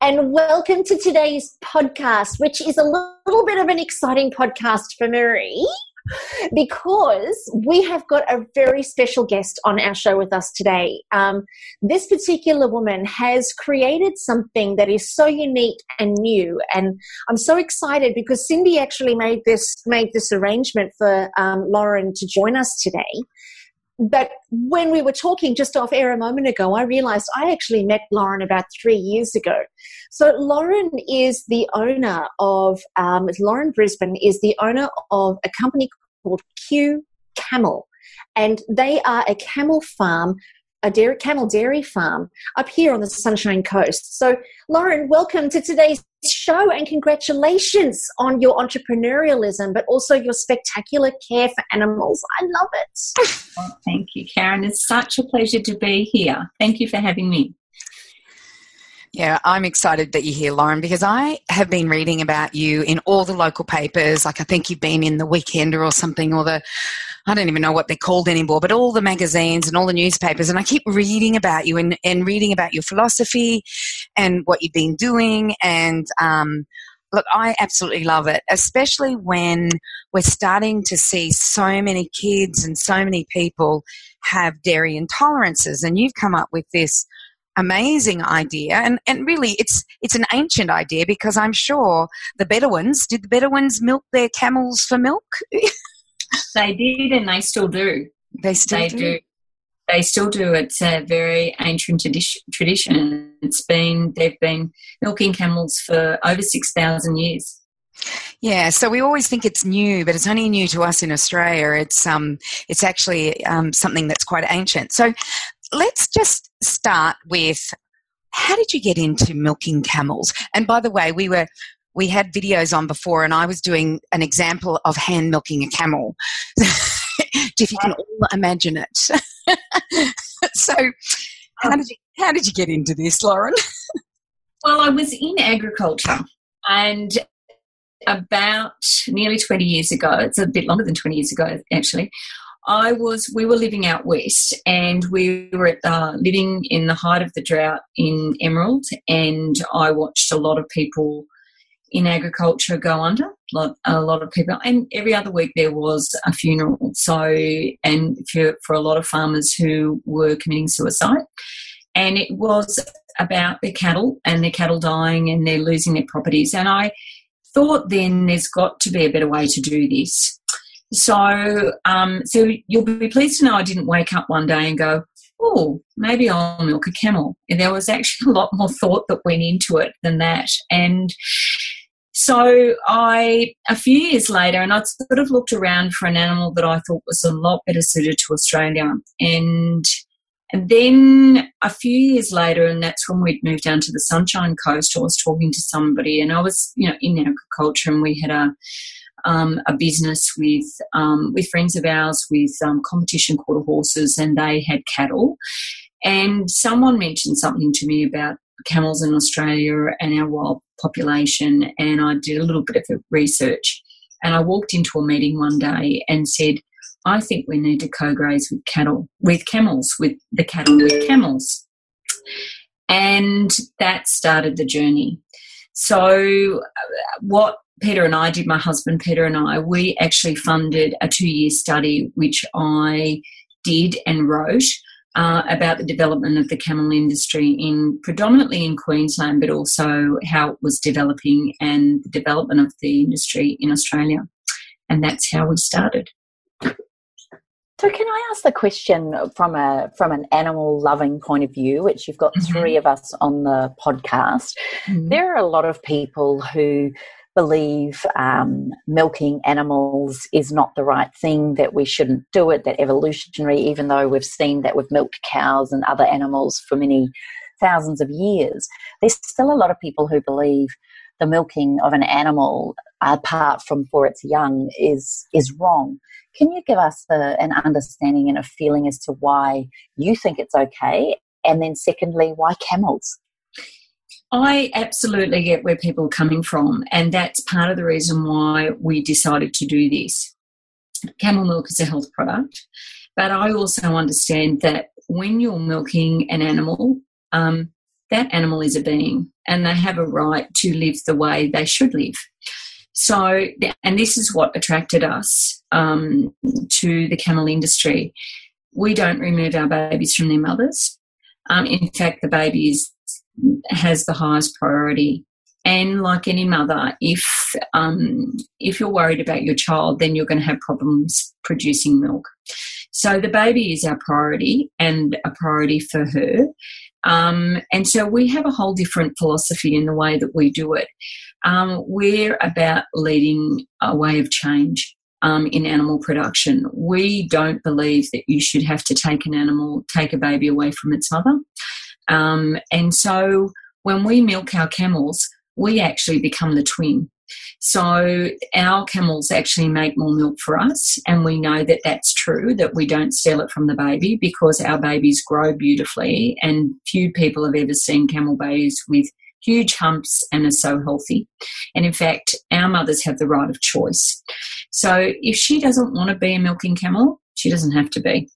And welcome to today's podcast, which is a little bit of an exciting podcast for Marie because we have got a very special guest on our show with us today. Um, this particular woman has created something that is so unique and new, and I'm so excited because Cyndi actually made this made this arrangement for um, Lauren to join us today but when we were talking just off air a moment ago, I realized I actually met Lauren about three years ago. So Lauren is the owner of, um, Lauren Brisbane is the owner of a company called Q Camel. And they are a camel farm a dairy, camel dairy farm up here on the Sunshine Coast. So, Lauren, welcome to today's show and congratulations on your entrepreneurialism, but also your spectacular care for animals. I love it. Oh, thank you, Carren. It's such a pleasure to be here. Thank you for having me. Yeah, I'm excited that you're here, Lauren, because I have been reading about you in all the local papers. Like, I think you've been in the Weekender or something, or the I don't even know what they're called anymore, but all the magazines and all the newspapers. And I keep reading about you and, and reading about your philosophy and what you've been doing. And um, look, I absolutely love it, especially when we're starting to see so many kids and so many people have dairy intolerances. And you've come up with this amazing idea and, and really it's it's an ancient idea because I'm sure the Bedouins did the Bedouins milk their camels for milk? they did and they still do. They still they do. do. They still do. It's a very ancient tradition. It's been they've been milking camels for over six thousand years. Yeah, so we always think it's new, but it's only new to us in Australia. It's um, it's actually um, something that's quite ancient. So let's just start with how did you get into milking camels? And by the way, we were we had videos on before, and I was doing an example of hand milking a camel. if you can all imagine it. so, how did you how did you get into this, Lauren? well, I was in agriculture, and about nearly 20 years ago, it's a bit longer than 20 years ago actually, I was, we were living out west and we were at, uh, living in the height of the drought in Emerald and I watched a lot of people in agriculture go under, a lot of people, and every other week there was a funeral. So, and for, for a lot of farmers who were committing suicide. And it was about their cattle and their cattle dying and they're losing their properties. And I thought then there's got to be a better way to do this. So, um, so you'll be pleased to know I didn't wake up one day and go, oh, maybe I'll milk a camel. And there was actually a lot more thought that went into it than that. And so I, a few years later, and I'd sort of looked around for an animal that I thought was a lot better suited to Australia. And and then a few years later, and that's when we'd moved down to the Sunshine Coast, I was talking to somebody, and I was, you know, in agriculture, and we had a um, a business with um, with friends of ours with um, competition quarter horses, and they had cattle. And someone mentioned something to me about camels in Australia and our wild population, and I did a little bit of research. And I walked into a meeting one day and said, I think we need to co-graze with cattle, with camels, with the cattle with camels. And that started the journey. So, what Peter and I did, my husband Peter and I, we actually funded a two year study which I did and wrote uh, about the development of the camel industry in predominantly in Queensland, but also how it was developing and the development of the industry in Australia. And that's how we started. So, can I ask the question from a from an animal loving point of view, which you've got mm-hmm. three of us on the podcast? Mm-hmm. There are a lot of people who believe um, milking animals is not the right thing, that we shouldn't do it, that evolutionary, even though we've seen that we've milked cows and other animals for many thousands of years, there's still a lot of people who believe the milking of an animal apart from for its young is is wrong. Can you give us a, an understanding and a feeling as to why you think it's okay, and then secondly, why camels? I absolutely get where people are coming from, and that's part of the reason why we decided to do this. Camel milk is a health product, but I also understand that when you're milking an animal, um, that animal is a being and they have a right to live the way they should live. So, and this is what attracted us um, to the camel industry. We don't remove our babies from their mothers. Um, in fact, the baby is, has the highest priority. And like any mother, if um, if you're worried about your child, then you're going to have problems producing milk. So the baby is our priority and a priority for her. Um, and so we have a whole different philosophy in the way that we do it. Um, we're about leading a way of change. Um, in animal production. We don't believe that you should have to take an animal, take a baby away from its mother. Um, and so when we milk our camels, we actually become the twin. So our camels actually make more milk for us, and we know that that's true, that we don't steal it from the baby because our babies grow beautifully, and few people have ever seen camel babies with huge humps and are so healthy. And in fact, our mothers have the right of choice. So if she doesn't want to be a milking camel, she doesn't have to be.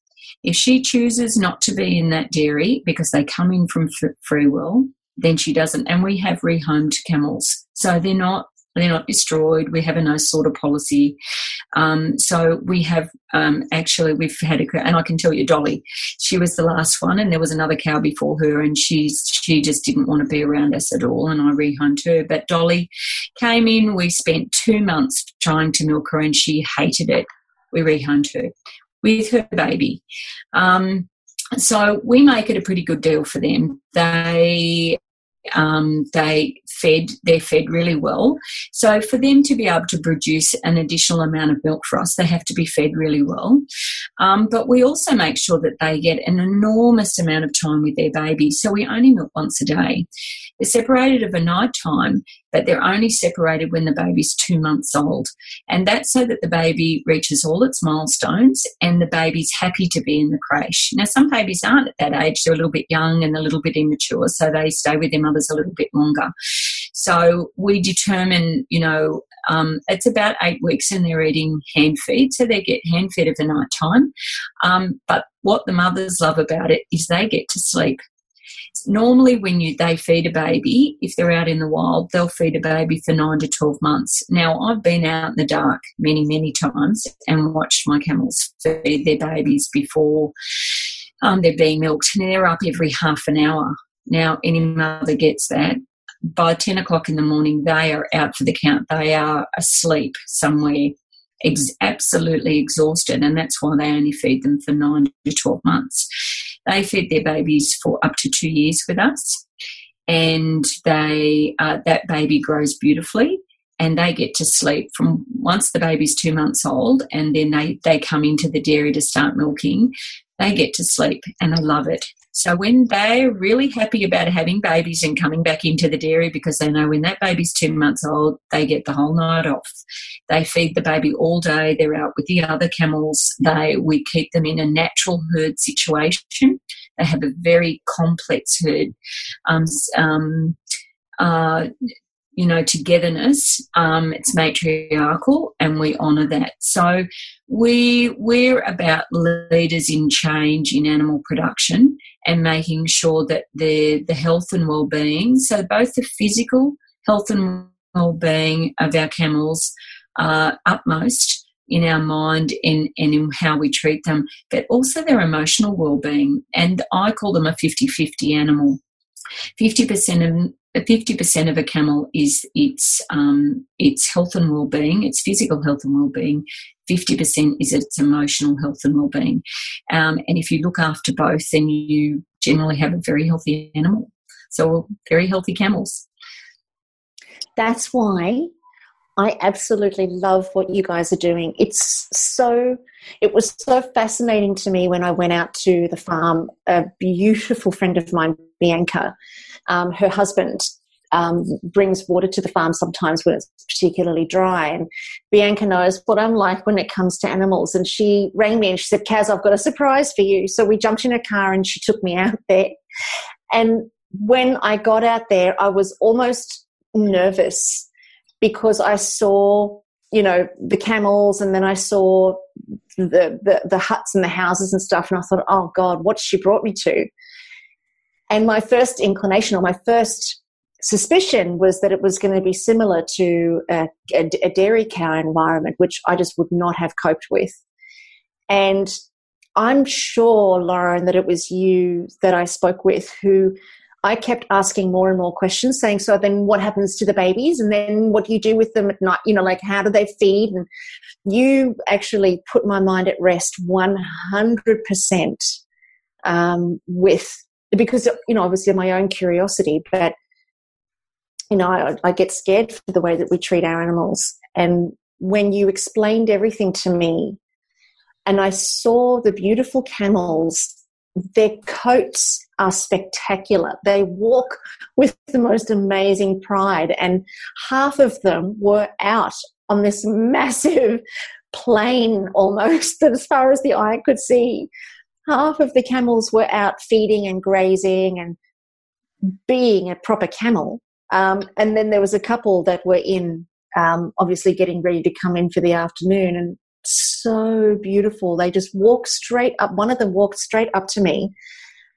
If she chooses not to be in that dairy because they come in from free will, then she doesn't. And we have rehomed camels. So they're not they're not destroyed. We have a no slaughter policy. Um, so we have um, actually we've had a and I can tell you Dolly, she was the last one, and there was another cow before her, and she's she just didn't want to be around us at all, and I rehomed her. But Dolly came in. We spent two months trying to milk her, and she hated it. We rehomed her with her baby. Um, so we make it a pretty good deal for them. They um, they fed they're fed really well so for them to be able to produce an additional amount of milk for us they have to be fed really well um, but we also make sure that they get an enormous amount of time with their baby so we only milk once a day they're separated of a night time but they're only separated when the baby's two months old. And that's so that the baby reaches all its milestones and the baby's happy to be in the creche. Now, some babies aren't at that age, they're a little bit young and a little bit immature, so they stay with their mothers a little bit longer. So we determine, you know, um, it's about eight weeks and they're eating hand feed, so they get hand fed at the night time. Um, but what the mothers love about it is they get to sleep normally when you they feed a baby, if they're out in the wild, they'll feed a baby for nine to twelve months. Now I've been out in the dark many, many times and watched my camels feed their babies before um, they're being milked, and they're up every half an hour. Now any mother gets that. By ten o'clock in the morning, they are out for the count. They are asleep somewhere ex- absolutely exhausted, and that's why they only feed them for nine to 12 months. They fed their babies for up to two years with us, and they uh, that baby grows beautifully and they get to sleep from once the baby's two months old and then they, they come into the dairy to start milking they get to sleep and they love it so when they're really happy about having babies and coming back into the dairy because they know when that baby's two months old, they get the whole night off. They feed the baby all day. They're out with the other camels. They we keep them in a natural herd situation. They have a very complex herd. Um, um, uh, you know, togetherness. Um, it's matriarchal, and we honour that. So we we're about leaders in change in animal production and making sure that the the health and well-being, so both the physical health and well-being of our camels are upmost in our mind and, and in how we treat them, but also their emotional well-being. And I call them a 50-50 animal. 50% of 50% of a camel is its um, its health and well-being, its physical health and well-being. 50% is its emotional health and well-being. Um, and if you look after both, then you generally have a very healthy animal. So very healthy camels. That's why I absolutely love what you guys are doing. It's so, it was so fascinating to me when I went out to the farm. A beautiful friend of mine Bianca. Um, her husband um, brings water to the farm sometimes when it's particularly dry. And Bianca knows what I'm like when it comes to animals. And she rang me and she said, Kaz, I've got a surprise for you. So we jumped in a car and she took me out there. And when I got out there, I was almost nervous because I saw, you know, the camels and then I saw the, the, the huts and the houses and stuff. And I thought, oh God, what's she brought me to? And my first inclination or my first suspicion was that it was going to be similar to a, a, a, dairy cow environment, which I just would not have coped with. And I'm sure, Lauren, that it was you that I spoke with who I kept asking more and more questions, saying, So then what happens to the babies? And then what do you do with them at night? You know, like how do they feed? And you actually put my mind at rest 100% um, with, because, you know, obviously my own curiosity, but you know, I, I get scared for the way that we treat our animals. And when you explained everything to me, and I saw the beautiful camels, their coats are spectacular. They walk with the most amazing pride, and half of them were out on this massive plain almost as far as the eye could see. Half of the camels were out feeding and grazing and being a proper camel. Um, and then there was a couple that were in, um, obviously getting ready to come in for the afternoon, and so beautiful. They just walked straight up. One of them walked straight up to me,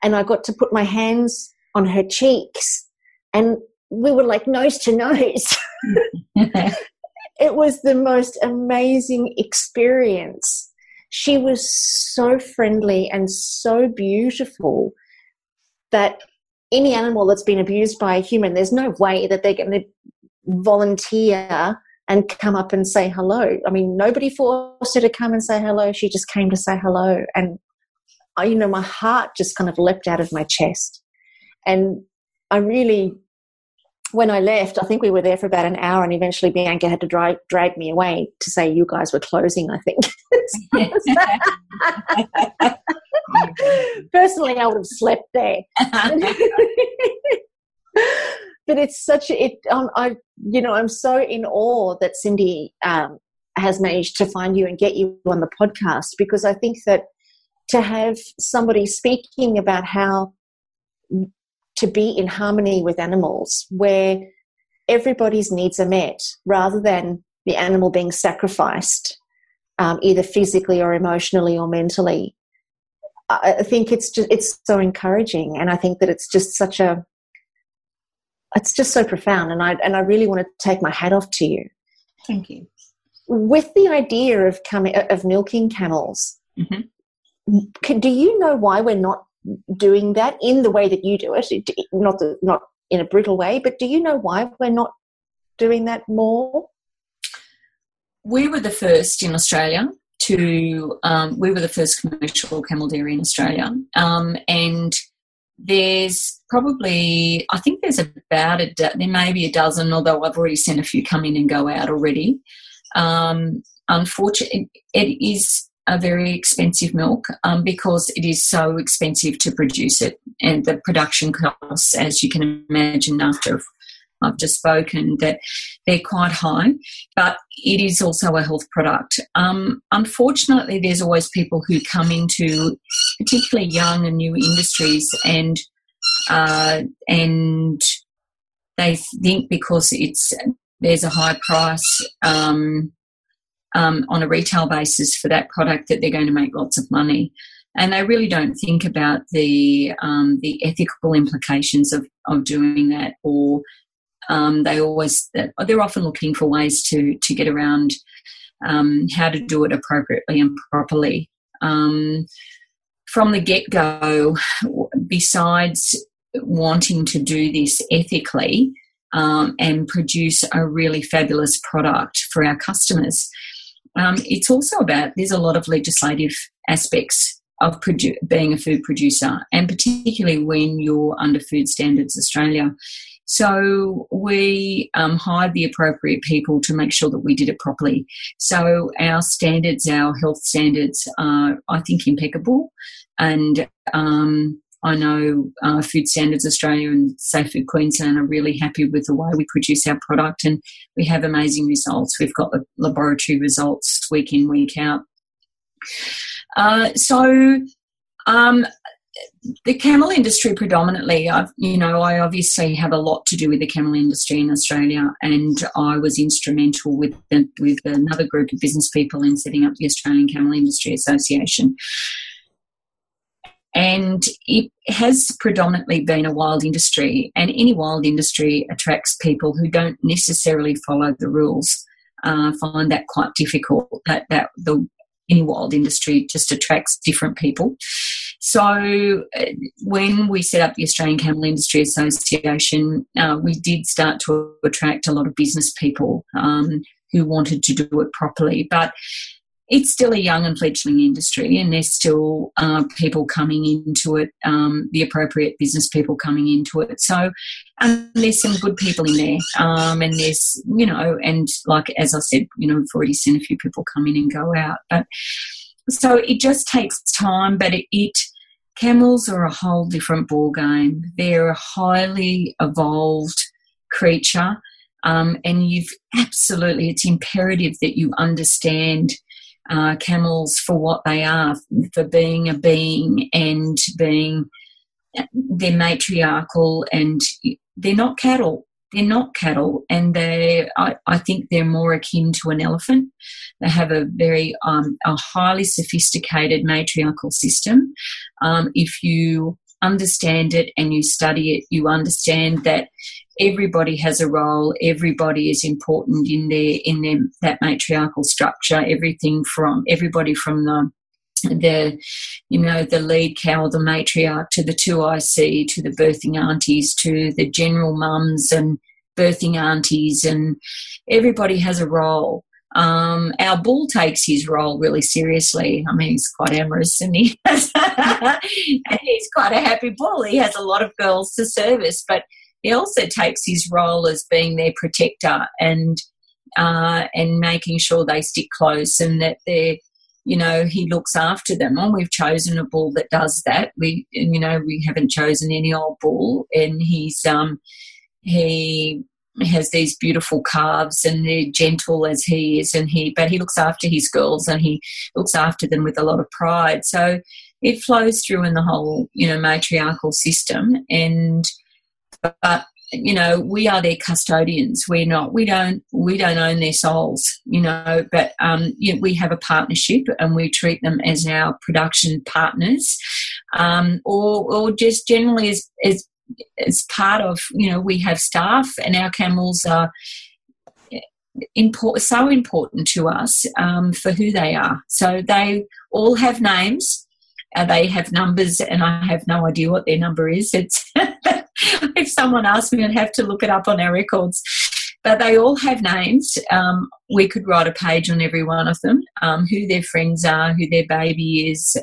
and I got to put my hands on her cheeks, and we were like nose to nose. it was the most amazing experience. She was so friendly and so beautiful that any animal that's been abused by a human, there's no way that they're going to volunteer and come up and say hello. I mean, nobody forced her to come and say hello. She just came to say hello. And, I, you know, my heart just kind of leapt out of my chest. And I really, when I left, I think we were there for about an hour, and eventually Bianca had to drag, me away to say, You guys were closing, I think. Personally, I would have slept there. but it's such it. Um, I you know I'm so in awe that Cyndi um, has managed to find you and get you on the podcast because I think that to have somebody speaking about how to be in harmony with animals where everybody's needs are met rather than the animal being sacrificed um, either physically or emotionally or mentally I think it's just it's so encouraging, and I think that it's just such a it's just so profound, and I and I really want to take my hat off to you. Thank you. With the idea of coming of milking camels, mm-hmm. can, do you know why we're not doing that in the way that you do it? Not the, not in a brutal way, but do you know why we're not doing that more? We were the first in Australia to um, we were the first commercial camel dairy in Australia, um, and there's probably I think there's about a there may be a dozen, although I've already seen a few come in and go out already. Um, unfortunately, it is a very expensive milk um, because it is so expensive to produce it, and the production costs, as you can imagine, after I've just spoken, that they're quite high, but it is also a health product. Um, unfortunately, there's always people who come into particularly young and new industries and uh, and they think because it's there's a high price um, um, on a retail basis for that product that they're going to make lots of money and they really don't think about the um, the ethical implications of, of doing that or um, they always they're often looking for ways to to get around um, how to do it appropriately and properly. Um, from the get go, besides wanting to do this ethically um, and produce a really fabulous product for our customers, um, it's also about there's a lot of legislative aspects of produ- being a food producer, and particularly when you're under Food Standards Australia, so we um, hired the appropriate people to make sure that we did it properly. So our standards, our health standards are, I think, impeccable. And um, I know uh, Food Standards Australia and Safe Food Queensland are really happy with the way we produce our product, and we have amazing results. We've got the laboratory results week in, week out. Uh, so, um, the camel industry predominantly, I've, you know, I obviously have a lot to do with the camel industry in Australia, and I was instrumental with the, with another group of business people in setting up the Australian Camel Industry Association. And it has predominantly been a wild industry, and any wild industry attracts people who don't necessarily follow the rules. Uh, find that quite difficult. That that the any wild industry just attracts different people. So uh, when we set up the Australian Camel Industry Association, uh, we did start to attract a lot of business people um, who wanted to do it properly. But it's still a young and fledgling industry, and there's still uh, people coming into it, um, the appropriate business people coming into it. So, um, there's some good people in there, um, and there's, you know, and like as I said, you know, we've already seen a few people come in and go out. But so it just takes time, but it, it camels are a whole different ball game. They're a highly evolved creature, um, and you've absolutely it's imperative that you understand uh, camels for what they are, for being a being and being they're matriarchal and they're not cattle. They're not cattle, and they I, I think they're more akin to an elephant. They have a very um, a highly sophisticated matriarchal system. Um, if you understand it and you study it, you understand that everybody has a role everybody is important in their in their that matriarchal structure everything from everybody from the the you know the lead cow the matriarch to the two ic to the birthing aunties to the general mums and birthing aunties and everybody has a role um, our bull takes his role really seriously. I mean, he's quite amorous and he and he's quite a happy bull. He has a lot of girls to service, but he also takes his role as being their protector and uh, and making sure they stick close and that they're you know he looks after them. And we've chosen a bull that does that. We you know we haven't chosen any old bull. And he's um he has these beautiful calves and they're gentle as he is. And he but he looks after his girls and he looks after them with a lot of pride. So it flows through in the whole you know matriarchal system. And but you know we are their custodians. We're not we don't we don't own their souls you know but um, you know, we have a partnership and we treat them as our production partners. Um, or or just generally as as as part of you know we have staff and our camels are import, so important to us um, for who they are. So they all have names uh, they have numbers and i have no idea what their number is. It's if someone asked me i'd have to look it up on our records but they all have names. Um, we could write a page on every one of them, um, who their friends are, who their baby is.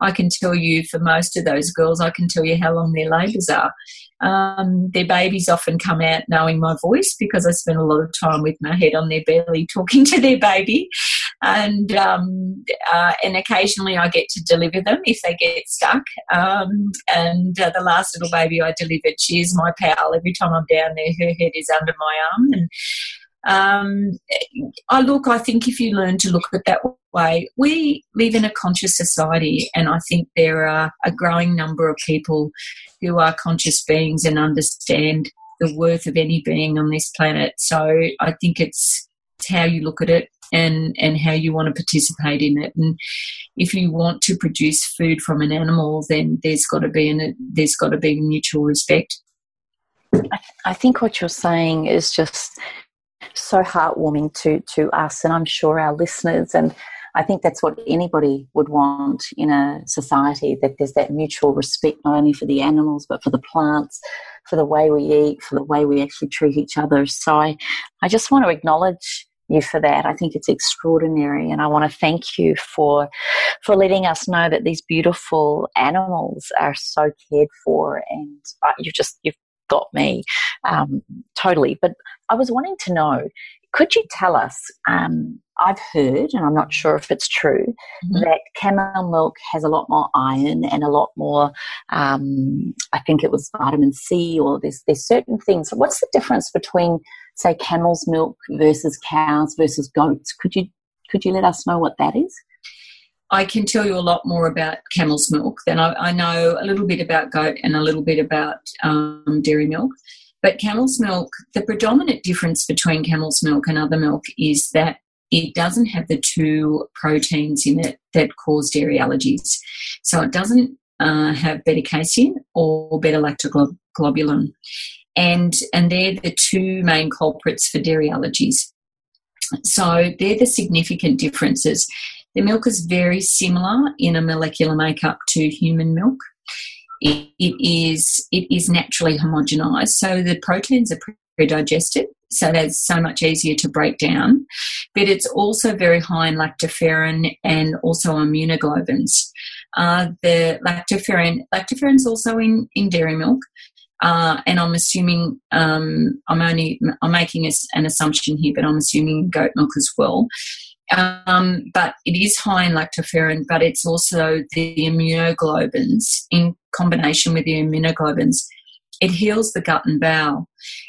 I can tell you for most of those girls, I can tell you how long their labours are. Um, their babies often come out knowing my voice because I spend a lot of time with my head on their belly talking to their baby, and um, uh, and occasionally I get to deliver them if they get stuck. Um, and uh, the last little baby I delivered, she is my pal. Every time I'm down there, her head is under my arm, and um, I look, I think if you learn to look at that way, we live in a conscious society, and I think there are a growing number of people who are conscious beings and understand the worth of any being on this planet. So I think it's, it's how you look at it and and how you want to participate in it. And if you want to produce food from an animal then there's got to be an there's got to be mutual respect. I think what you're saying is just so heartwarming to to us and I'm sure our listeners and I think that's what anybody would want in a society that there's that mutual respect not only for the animals but for the plants, for the way we eat, for the way we actually treat each other. So I, I just want to acknowledge you for that. I think it's extraordinary, and I want to thank you for for letting us know that these beautiful animals are so cared for, and uh, you just you've got me um, totally. But I was wanting to know could you tell us? Um, I've heard, and I'm not sure if it's true, mm-hmm. that camel milk has a lot more iron and a lot more. Um, I think it was vitamin C, or there's there's certain things. What's the difference between, say, camel's milk versus cows versus goats? Could you could you let us know what that is? I can tell you a lot more about camel's milk than I, I know a little bit about goat and a little bit about um, dairy milk. But camel's milk, the predominant difference between camel's milk and other milk is that it doesn't have the two proteins in it that cause dairy allergies. So it doesn't uh, have beta casein or beta lactoglobulin. And, and they're the two main culprits for dairy allergies. So they're the significant differences. The milk is very similar in a molecular makeup to human milk. It, it is it is naturally homogenized, so the proteins are pre-digested, so that's so much easier to break down. But it's also very high in lactoferrin and also immunoglobulins. Uh, the lactoferrin lactoferrin is also in, in dairy milk, uh, and I'm assuming um, I'm only I'm making an assumption here, but I'm assuming goat milk as well. Um, but it is high in lactoferrin, but it's also the immunoglobins in combination with the immunoglobins. It heals the gut and bowel.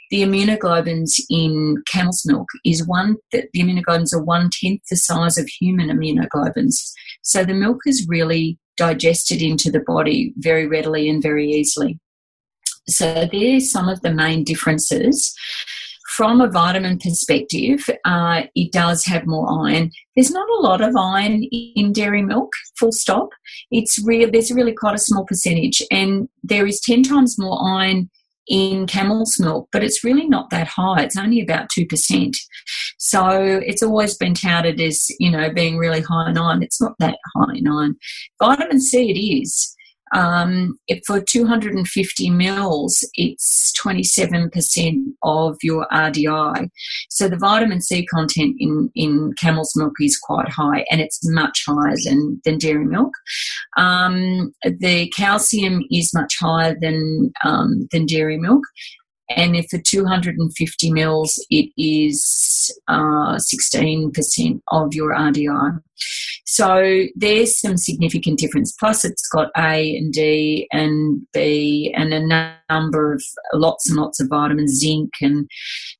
The immunoglobins in camel's milk is one that the immunoglobins are one tenth the size of human immunoglobins. So the milk is really digested into the body very readily and very easily. So there's some of the main differences from a vitamin perspective, uh, it does have more iron. There's not a lot of iron in dairy milk, full stop. It's real. There's really quite a small percentage, and there is ten times more iron in camel's milk, but it's really not that high. It's only about 2%. So it's always been touted as, you know, being really high in iron. It's not that high in iron. Vitamin C, it is. Um, for 250 mils, it's 27% of your RDI. So the vitamin C content in, in camel's milk is quite high and it's much higher than, than dairy milk. Um, the calcium is much higher than, um, than dairy milk and if for 250 mils it is uh, 16% of your RDI. So there's some significant difference. Plus, it's got A and D and B and a number of lots and lots of vitamins, zinc and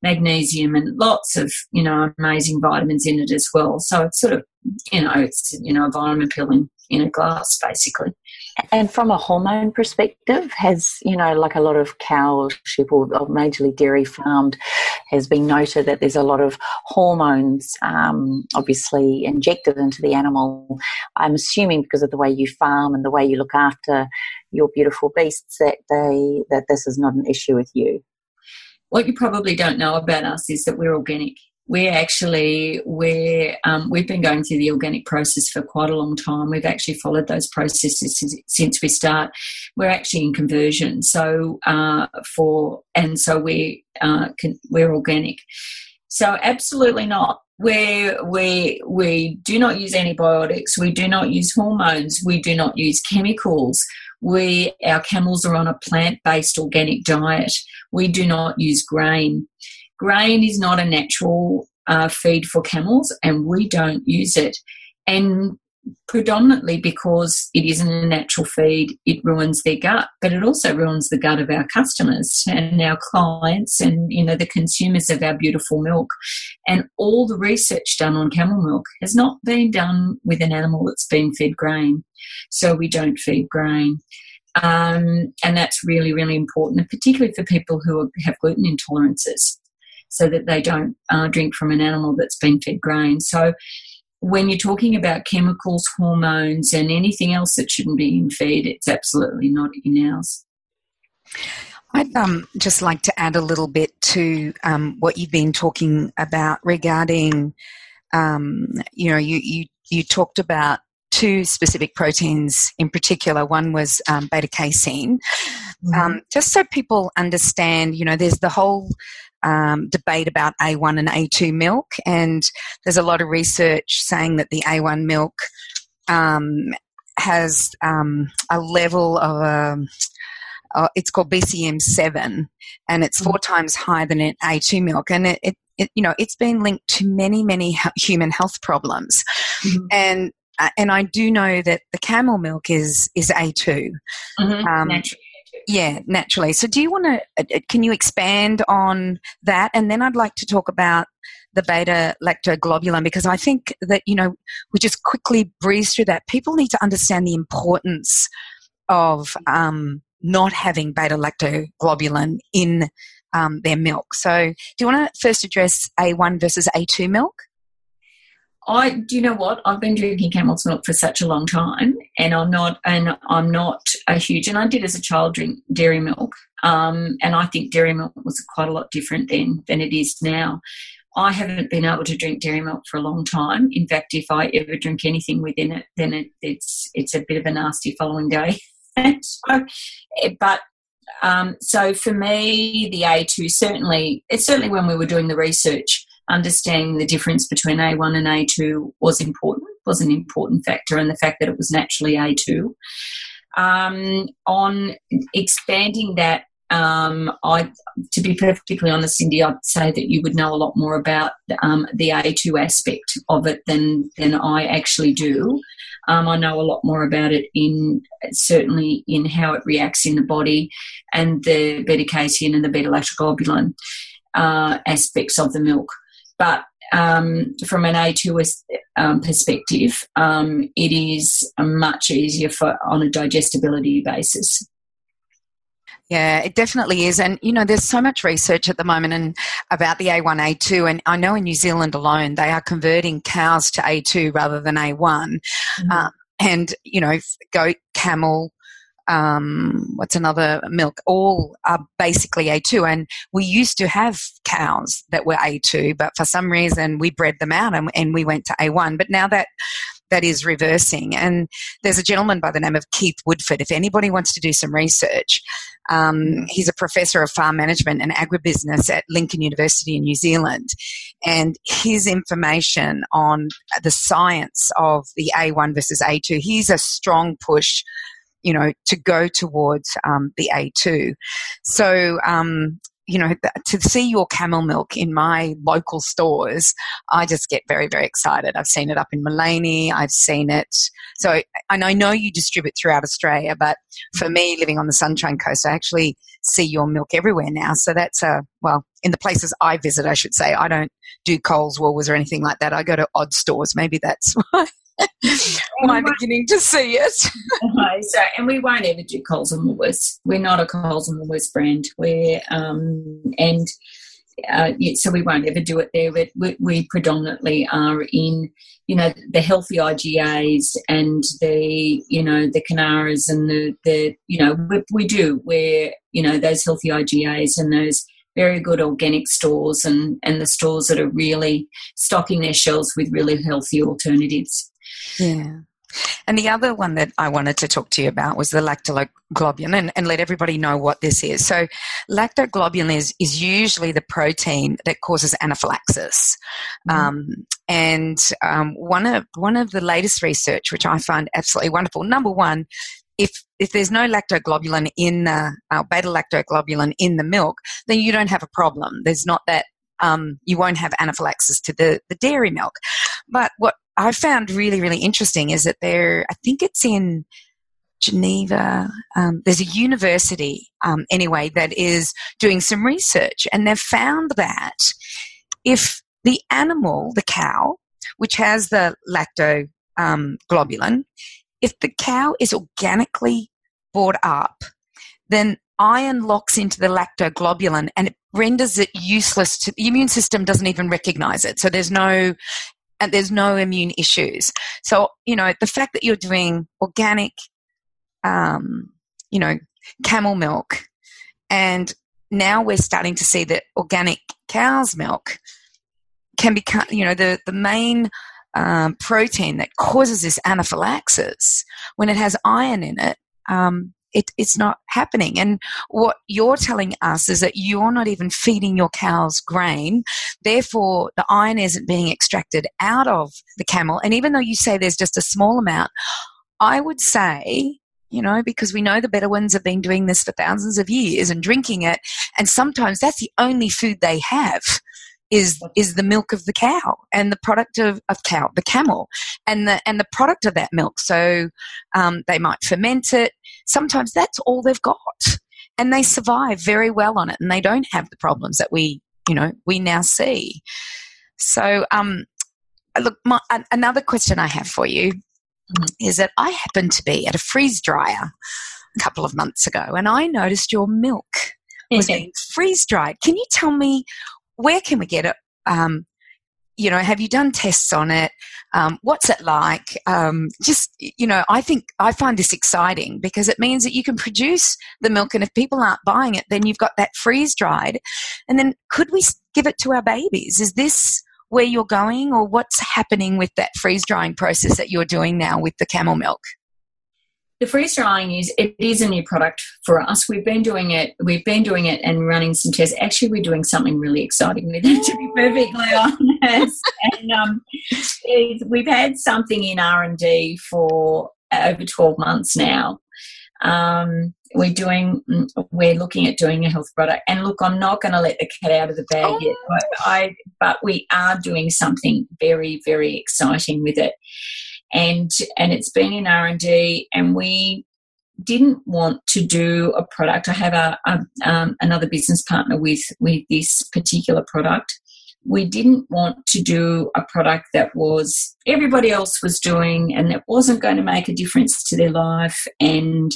magnesium, and lots of you know amazing vitamins in it as well. So it's sort of you know it's you know a vitamin pill in in a glass basically. And from a hormone perspective, has, you know, like a lot of cow, sheep, or, or majorly dairy farmed, has been noted that there's a lot of hormones um, obviously injected into the animal. I'm assuming because of the way you farm and the way you look after your beautiful beasts that they that this is not an issue with you. What you probably don't know about us is that we're organic we're actually we're um, we've been going through the organic process for quite a long time. We've actually followed those processes since, since we start. We're actually in conversion, so uh, for and so we uh, can, we're organic. So absolutely not. We we we do not use antibiotics. We do not use hormones. We do not use chemicals. We our camels are on a plant based organic diet. We do not use grain. Grain is not a natural uh, feed for camels, and we don't use it. And predominantly because it isn't a natural feed, it ruins their gut, but it also ruins the gut of our customers and our clients and you know the consumers of our beautiful milk. And all the research done on camel milk has not been done with an animal that's been fed grain. So we don't feed grain. Um, and that's really, really important, particularly for people who have gluten intolerances so that they don't uh, drink from an animal that's been fed grain. So when you're talking about chemicals, hormones, and anything else that shouldn't be in feed, it's absolutely not in ours. I'd um, just like to add a little bit to um, what you've been talking about regarding, um, you know, you, you, you talked about two specific proteins in particular. One was um, beta casein. Mm-hmm. Um, just so people understand, you know, there's the whole um, debate about A1 and A2 milk, and there's a lot of research saying that the A1 milk um, has um, a level of um, uh, it's called BCM7, and it's four mm. times higher than an A2 milk, and it, it it, you know, it's been linked to many, many human health problems. Mm-hmm. And uh, and I do know that the camel milk is is A 2 mm-hmm. um, naturally. Yeah, naturally. So, do you want to? Uh, uh, can you expand on that? And then I'd like to talk about the beta lactoglobulin because I think that you know we just quickly breeze through that. People need to understand the importance of um, not having beta lactoglobulin in um, their milk. So, do you want to first address A1 versus A2 milk? I do you know what I've been drinking camel's milk for such a long time, and I'm not and I'm not a huge and I did as a child drink dairy milk, um, and I think dairy milk was quite a lot different then than it is now. I haven't been able to drink dairy milk for a long time. In fact, if I ever drink anything within it, then it, it's it's a bit of a nasty following day. so, but um, so for me, the A2 certainly, it's certainly when we were doing the research, understanding the difference between A1 and A2 was important, was an important factor, and the fact that it was naturally A2. Um, on expanding that, um, I, to be perfectly honest, Cyndi, I'd say that you would know a lot more about um, the A2 aspect of it than than I actually do. Um, I know a lot more about it in certainly in how it reacts in the body and the beta casein and the beta lactoglobulin uh, aspects of the milk. But um, from an A2 um, perspective, um, it is much easier for on a digestibility basis. Yeah, it definitely is. And, you know, there's so much research at the moment and about the A1, A2. And I know in New Zealand alone, they are converting cows to A2 rather than A1. Mm-hmm. Um, and, you know, goat, camel, um, what's another milk, all are basically A2. And we used to have cows that were A2, but for some reason we bred them out and, and we went to A1. But now that that is reversing. And there's a gentleman by the name of Keith Woodford. If anybody wants to do some research, um, he's a professor of farm management and agribusiness at Lincoln University in New Zealand. And his information on the science of the A1 versus A2, he's a strong push you know, to go towards um, the A2. So, um, you know, to see your camel milk in my local stores, I just get very, very excited. I've seen it up in Maleny. I've seen it. So, and I know you distribute throughout Australia, but for me, living on the Sunshine Coast, I actually see your milk everywhere now. So that's a, well, in the places I visit, I should say, I don't do Coles, Woolworths, or anything like that. I go to odd stores. Maybe that's why. I'm beginning to see it. okay, so, and we won't ever do Coles and Woolworths. We're not a Coles and Woolworths brand. We're um, and uh, so we won't ever do it there. But we, we, predominantly are in, you know, the healthy IGAs and the, you know, the Canaras and the, the you know, we, we do. We're, you know, those healthy IGAs and those very good organic stores and, and the stores that are really stocking their shelves with really healthy alternatives. Yeah. And the other one that I wanted to talk to you about was the lactoglobulin and, and let everybody know what this is. So, lactoglobulin is, is usually the protein that causes anaphylaxis. Mm-hmm. Um, and um, one, of, one of the latest research, which I find absolutely wonderful, number one, if, if there's no lactoglobulin in uh, uh, beta lactoglobulin in the milk, then you don't have a problem. There's not that um, you won't have anaphylaxis to the, the dairy milk. But what I found really, really interesting is that there, I think it's in Geneva, um, there's a university um, anyway that is doing some research, and they've found that if the animal, the cow, which has the lactoglobulin, um, if the cow is organically brought up, then iron locks into the lactoglobulin and it renders it useless to the immune system doesn't even recognize it. So there's no and there's no immune issues. So, you know, the fact that you're doing organic, um, you know, camel milk, and now we're starting to see that organic cow's milk can become, you know, the, the main um, protein that causes this anaphylaxis when it has iron in it. Um, it, it's not happening. And what you're telling us is that you're not even feeding your cows grain. Therefore, the iron isn't being extracted out of the camel. And even though you say there's just a small amount, I would say, you know, because we know the Bedouins have been doing this for thousands of years and drinking it. And sometimes that's the only food they have is is the milk of the cow and the product of, of cow the camel and the and the product of that milk so um, they might ferment it sometimes that's all they've got. And they survive very well on it and they don't have the problems that we you know we now see. So um look my, another question i have for you mm-hmm. is that i happened to be at a freeze dryer a couple of months ago and i noticed your milk was being freeze dried. Can you tell me where can we get it? Um, you know, have you done tests on it? Um, what's it like? Um, just, you know, I think I find this exciting because it means that you can produce the milk, and if people aren't buying it, then you've got that freeze dried. And then could we give it to our babies? Is this where you're going, or what's happening with that freeze drying process that you're doing now with the camel milk? The freeze drying is it is a new product for us. We've been doing it. We've been doing it and running some tests. Actually, we're doing something really exciting with it. To be perfectly honest, and um, we've had something in R and D for over twelve months now. Um, we're doing. We're looking at doing a health product. And look, I'm not going to let the cat out of the bag oh. yet. I, but we are doing something very, very exciting with it and and it's been in R and D, and we didn't want to do a product. I have a, a um, another business partner with with this particular product. We didn't want to do a product that was everybody else was doing and that wasn't going to make a difference to their life and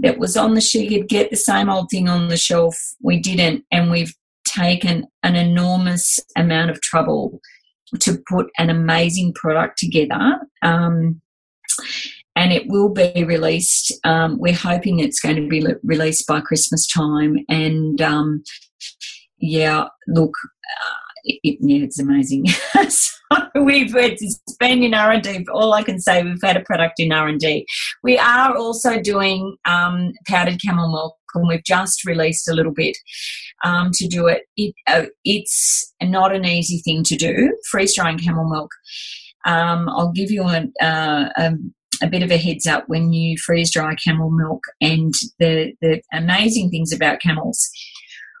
that was on the shelf. You'd get the same old thing on the shelf. We didn't, and we've taken an enormous amount of trouble to put an amazing product together. Um, and it will be released. Um, we're hoping it's going to be le- released by Christmas time. And um, yeah, look, uh, it, yeah, it's amazing. so we've it's been in R and D. All I can say, we've had a product in R and D. We are also doing um, powdered camel milk, and we've just released a little bit um, to do it. it uh, it's not an easy thing to do. Freeze drying camel milk. Um, I'll give you a, uh, a, a, bit of a heads up when you freeze dry camel milk and the, the amazing things about camels.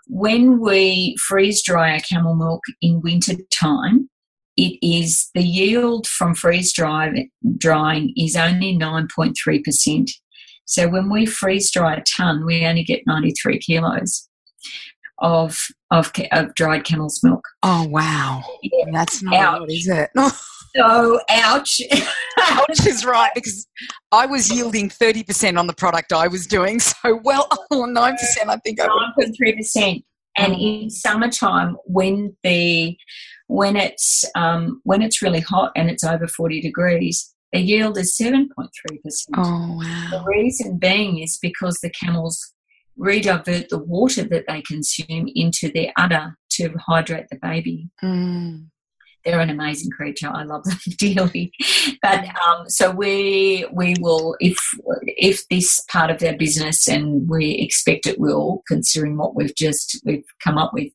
When we freeze dry our camel milk in winter time, it is the yield from freeze dry, drying is only 9.3%. So when we freeze dry a ton, we only get 93 kilos of of, of dried camel's milk. Oh wow, yeah. that's not ouch. Lot, is it? so ouch. ouch is right because I was yielding thirty percent on the product I was doing. So well, nine percent. I think nine point three percent. And in summertime, when the when it's um, when it's really hot and it's over forty degrees, the yield is seven point three percent. Oh wow! The reason being is because the camels redivert the water that they consume into their udder to hydrate the baby. Mm. They're an amazing creature. I love them dearly. But um, so we we will if if this part of our business and we expect it will, considering what we've just we've come up with,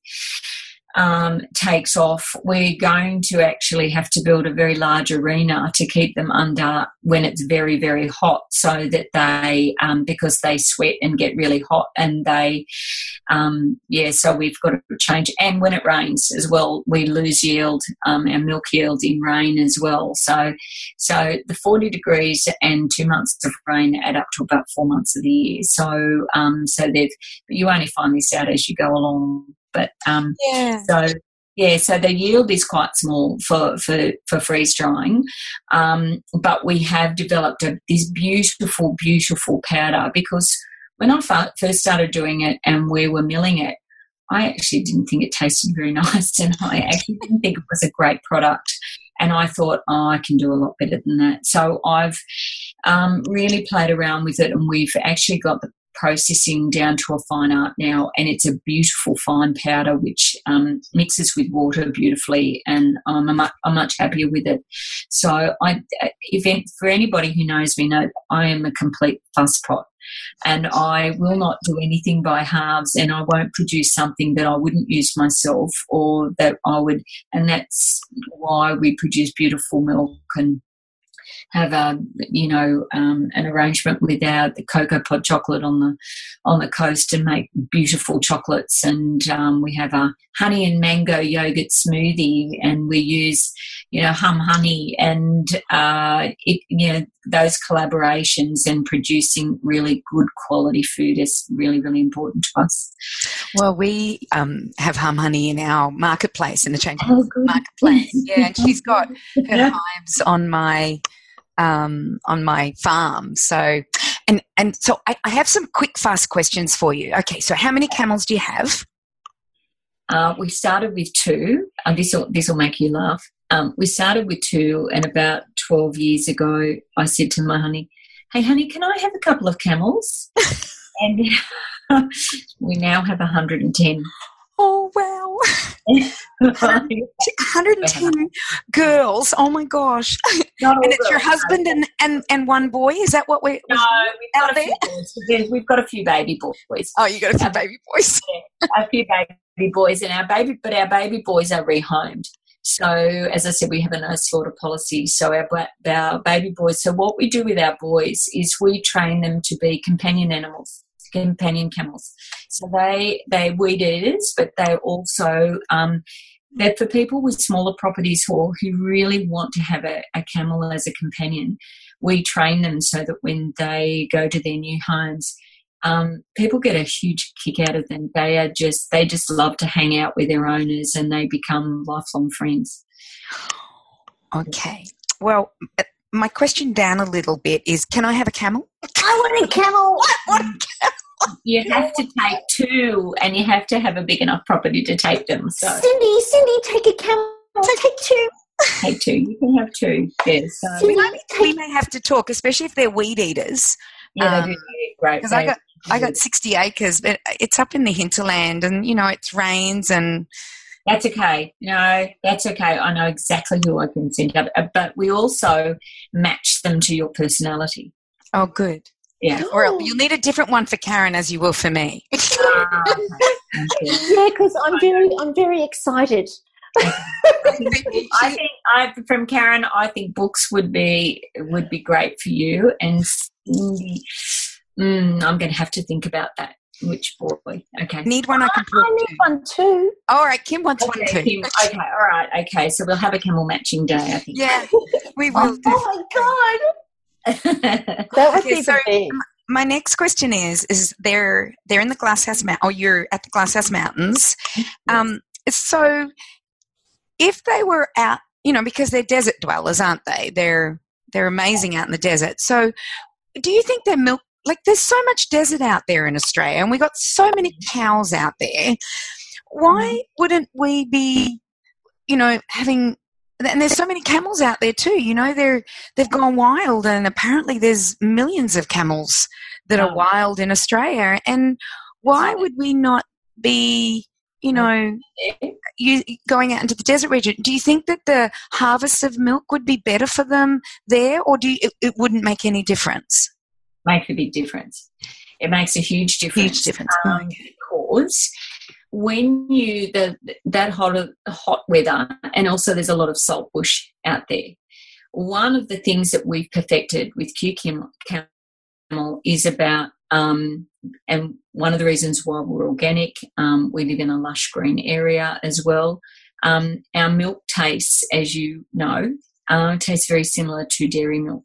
um, takes off, we're going to actually have to build a very large arena to keep them under when it's very, very hot so that they, um, because they sweat and get really hot and they, um, yeah, so we've got to change. And when it rains as well, we lose yield, um, our milk yield in rain as well. So, so the 40 degrees and two months of rain add up to about four months of the year. So, um, so they've, but you only find this out as you go along but um, yeah. so yeah, so the yield is quite small for for, for freeze drying, um, but we have developed a, this beautiful, beautiful powder because when I first started doing it and we were milling it, I actually didn't think it tasted very nice, and I actually didn't think it was a great product. And I thought, oh, I can do a lot better than that. So I've um, really played around with it, and we've actually got the processing down to a fine art now, and it's a beautiful fine powder which um, mixes with water beautifully, and I'm, much, I'm much happier with it. So, I, if for anybody who knows me, know I am a complete fusspot. And I will not do anything by halves, and I won't produce something that I wouldn't use myself, or that I would. And that's why we produce beautiful milk and have a you know um, an arrangement with our the cocoa pod chocolate on the on the coast and make beautiful chocolates. And um, we have a honey and mango yogurt smoothie and we use you know hum honey and uh, it, you know those collaborations and producing really good quality food is really really important to us. Well we um, have hum honey in our marketplace in the change oh, marketplace. Yeah and she's got her hives on my um, on my farm. So, and and so I, I, have some quick, fast questions for you. Okay, so how many camels do you have? Uh, we started with two. Uh, this will this will make you laugh. Um, we started with two, and about twelve years ago, I said to my honey, "Hey, honey, can I have a couple of camels?" and we now have 110. Oh, wow. 110 girls. Oh my gosh. And it's your husband and, and, and one boy? Is that what we're no, we've got? Boys. We've got a few baby boys. Oh, you got a few um, baby boys. a few baby boys and our baby but our baby boys are rehomed. So, as I said, we have a no slaughter policy. So, our, our baby boys. So, what we do with our boys is we train them to be companion animals companion camels. So they they weed eaters, but they also um, they're for people with smaller properties who who really want to have a, a camel as a companion. We train them so that when they go to their new homes, um, people get a huge kick out of them. They are just they just love to hang out with their owners, and they become lifelong friends. Okay. Well, my question down a little bit is can I have a camel? I want a camel. I want a camel. You have to take two and you have to have a big enough property to take them. So Cyndi, Cyndi, take a camel. Take two. Take two. You can have two. Yes. So. We, may, we may have to talk, especially if they're weed eaters. Yeah, um, great. Because I got I got sixty acres, but it's up in the hinterland, and you know it rains and that's okay. No, that's okay. I know exactly who I can send up. Uh, but we also match them to your personality. Oh, good. Yeah. Or you'll need a different one for Carren as you will for me. Ah, yeah, because I'm very, I'm very excited. I think I, from Carren, I think books would be would be great for you, and mm, I'm going to have to think about that which boy? Okay. Need one I can put. I need one too. All right, Kim wants okay, one too. Kim, okay, all right, okay. So we'll have a camel matching day, I think. Yeah, we will. oh, my god. that would okay, be so big. My next question is: Is they're they're in the Glasshouse Mountain? Oh, you're at the Glasshouse Mountains. Um, so if they were out, you know, because they're desert dwellers, aren't they? They're they're amazing out in the desert. So, do you think their milk like there's so much desert out there in Australia and we got so many cows out there. Why mm-hmm. wouldn't we be, you know, having and there's so many camels out there too, you know, they're they've gone wild and apparently there's millions of camels that are wild in Australia and why would we not be you know, you going out into the desert region. Do you think that the harvest of milk would be better for them there, or do you, it, it wouldn't make any difference? make a big difference. It makes a huge difference. Huge difference. Um, because when you the that hot hot weather, and also there's a lot of salt bush out there. One of the things that we've perfected with cucumber camel is about um, and one of the reasons why we're organic, um, we live in a lush green area as well. Um, our milk tastes, as you know, uh, tastes very similar to dairy milk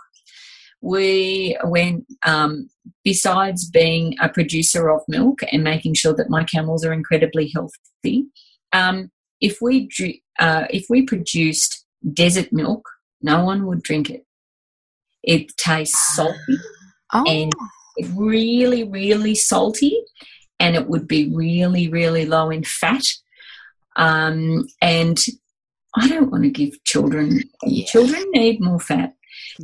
we went um, besides being a producer of milk and making sure that my camels are incredibly healthy um, if we uh, if we produced desert milk no one would drink it it tastes salty oh. and really really salty and it would be really really low in fat um, and I don't want to give children. Yeah. Children need more fat.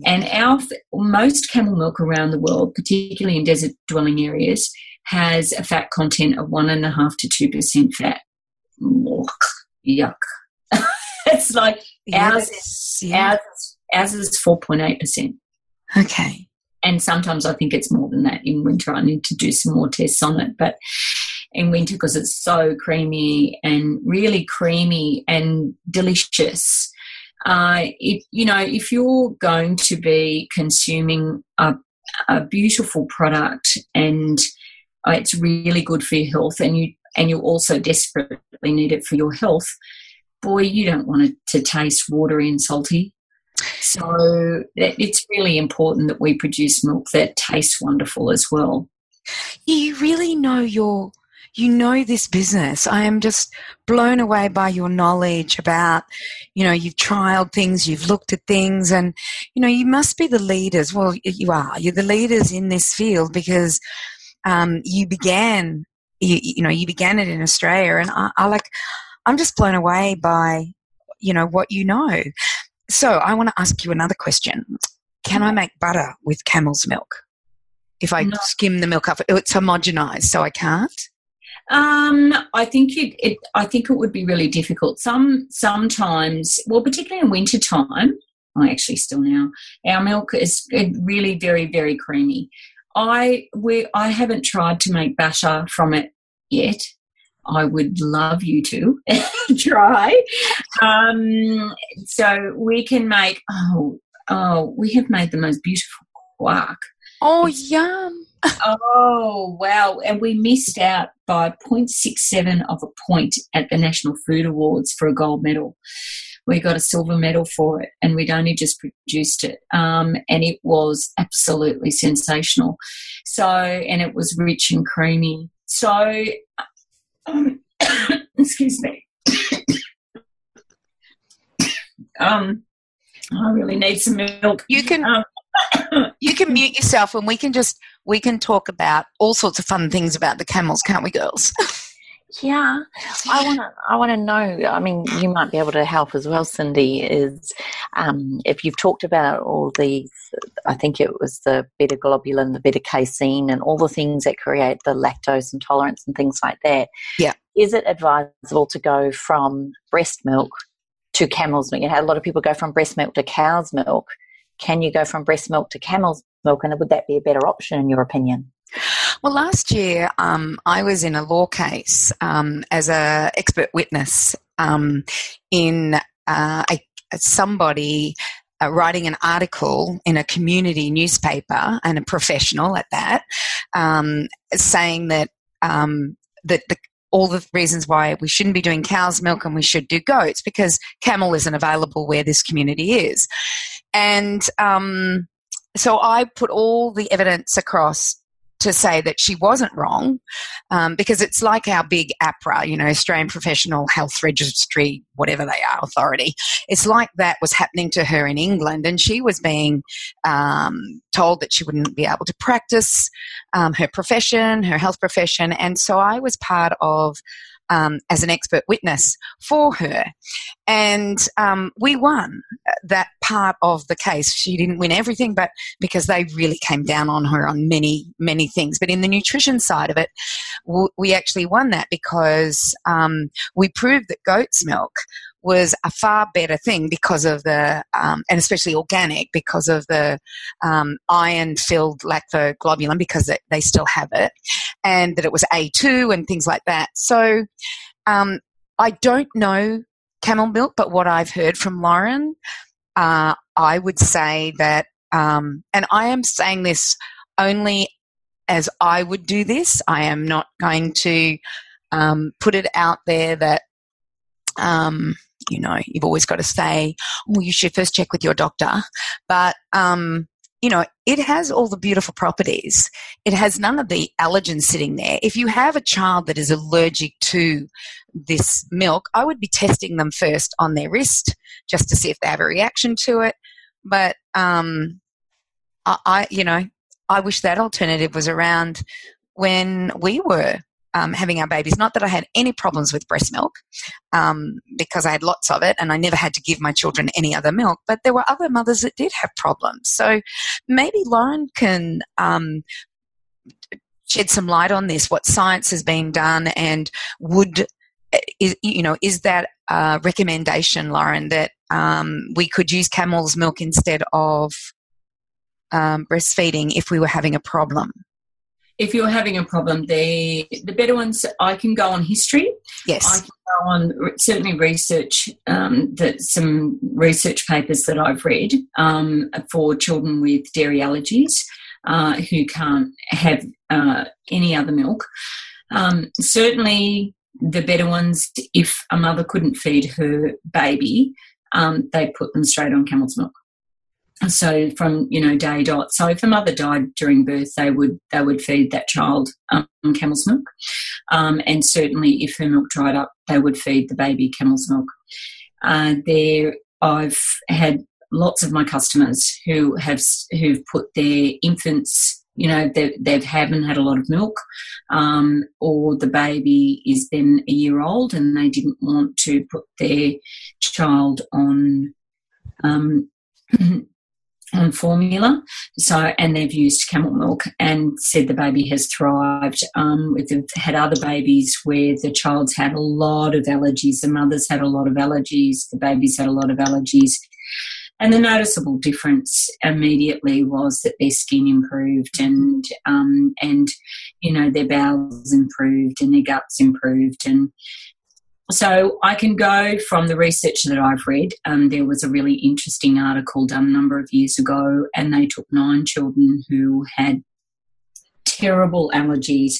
And our most camel milk around the world, particularly in desert dwelling areas, has a fat content of one and a half to two percent fat. yuck! it's like ours. Yeah. Ours, ours is four point eight percent. Okay. And sometimes I think it's more than that in winter. I need to do some more tests on it, but in winter because it's so creamy and really creamy and delicious Uh, if, you know, if you're going to be consuming a, a beautiful product and uh, it's really good for your health, and you and you also desperately need it for your health, boy, you don't want it to taste watery and salty. So it's really important that we produce milk that tastes wonderful as well. You really know your you know this business. I am just blown away by your knowledge about, you know, you've trialed things, you've looked at things, and, you know, you must be the leaders. Well, you are. You're the leaders in this field because um, you began, you, you, know, you began it in Australia, and I, I like, I'm just blown away by, you know, what you know. So I want to ask you another question. Can I make butter with camel's milk? If I no. skim the milk up, it's homogenized, so I can't. Um, I think it, it, I think it would be really difficult. Some sometimes, well, particularly in winter time. I actually still now. Our milk is really very very creamy. I we I haven't tried to make butter from it yet. I would love you to try. Um, so we can make. Oh, oh, we have made the most beautiful quark. Oh, it's, yum! Oh, wow! And we missed out by 0.67 of a point at the National Food Awards for a gold medal. We got a silver medal for it, and we'd only just produced it, um, and it was absolutely sensational. So, and it was rich and creamy. So, um, excuse me. um, I really need some milk. You can um, you can mute yourself, and we can just we can talk about all sorts of fun things about the camels, can't we, girls? Yeah, I want to. I want to know. I mean, you might be able to help as well, Cyndi. Is um, if you've talked about all these, I think it was the beta globulin, the beta casein, and all the things that create the lactose intolerance and things like that. Yeah, is it advisable to go from breast milk to camel's milk? You know, a lot of people go from breast milk to cow's milk. Can you go from breast milk to camel's milk, and would that be a better option in your opinion? Well, last year um, I was in a law case um, as an expert witness um, in uh, a, somebody uh, writing an article in a community newspaper and a professional at that, um, saying that um, that the, all the reasons why we shouldn't be doing cow's milk and we should do goats because camel isn't available where this community is, and um, so I put all the evidence across to say that she wasn't wrong um, because it's like our big AHPRA, you know, Australian Professional Health Registry, whatever they are, authority. It's like that was happening to her in England, and she was being um, told that she wouldn't be able to practice um, her profession, her health profession. And so I was part of um, as an expert witness for her. And um, we won that part of the case. She didn't win everything, but because they really came down on her on many, many things. But in the nutrition side of it, we actually won that because um, we proved that goat's milk was a far better thing because of the, um, and especially organic, because of the um, iron filled lactoglobulin, because they, they still have it, and that it was A2 and things like that. So um, I don't know camel milk, but what I've heard from Lauren, uh, I would say that, um, and I am saying this only as I would do this. I am not going to um, put it out there that um, you know, you've always got to say, well, you should first check with your doctor. But, um, you know, it has all the beautiful properties. It has none of the allergens sitting there. If you have a child that is allergic to this milk, I would be testing them first on their wrist just to see if they have a reaction to it. But, um, I, I you know, I wish that alternative was around when we were um, having our babies. Not that I had any problems with breast milk um, because I had lots of it and I never had to give my children any other milk, but there were other mothers that did have problems. So maybe Lauren can. Um, shed some light on this what science has been done and would is, you know is that a recommendation lauren that um, we could use camel's milk instead of um, breastfeeding if we were having a problem if you're having a problem, the the Bedouins I can go on history. Yes, I can go on certainly research um, that some research papers that I've read um, for children with dairy allergies uh, who can't have uh, any other milk. Um, certainly, the Bedouins, if a mother couldn't feed her baby, um, they'd put them straight on camel's milk so from you know day dot so if a mother died during birth they would they would feed that child um, camel's milk. Um, and certainly if her milk dried up they would feed the baby camel's milk. Uh, there i've had lots of my customers who have who've put their infants you know they, they haven't had a lot of milk um, or the baby is then a year old and they didn't want to put their child on um, on formula. So, and they've used camel milk and said the baby has thrived. Um, we've had other babies where the child's had a lot of allergies, the mother's had a lot of allergies, the baby's had a lot of allergies. And the noticeable difference immediately was that their skin improved and, um, and, you know, their bowels improved and their guts improved and, so I can go from the research that I've read. Um, there was a really interesting article done a number of years ago, and they took nine children who had terrible allergies,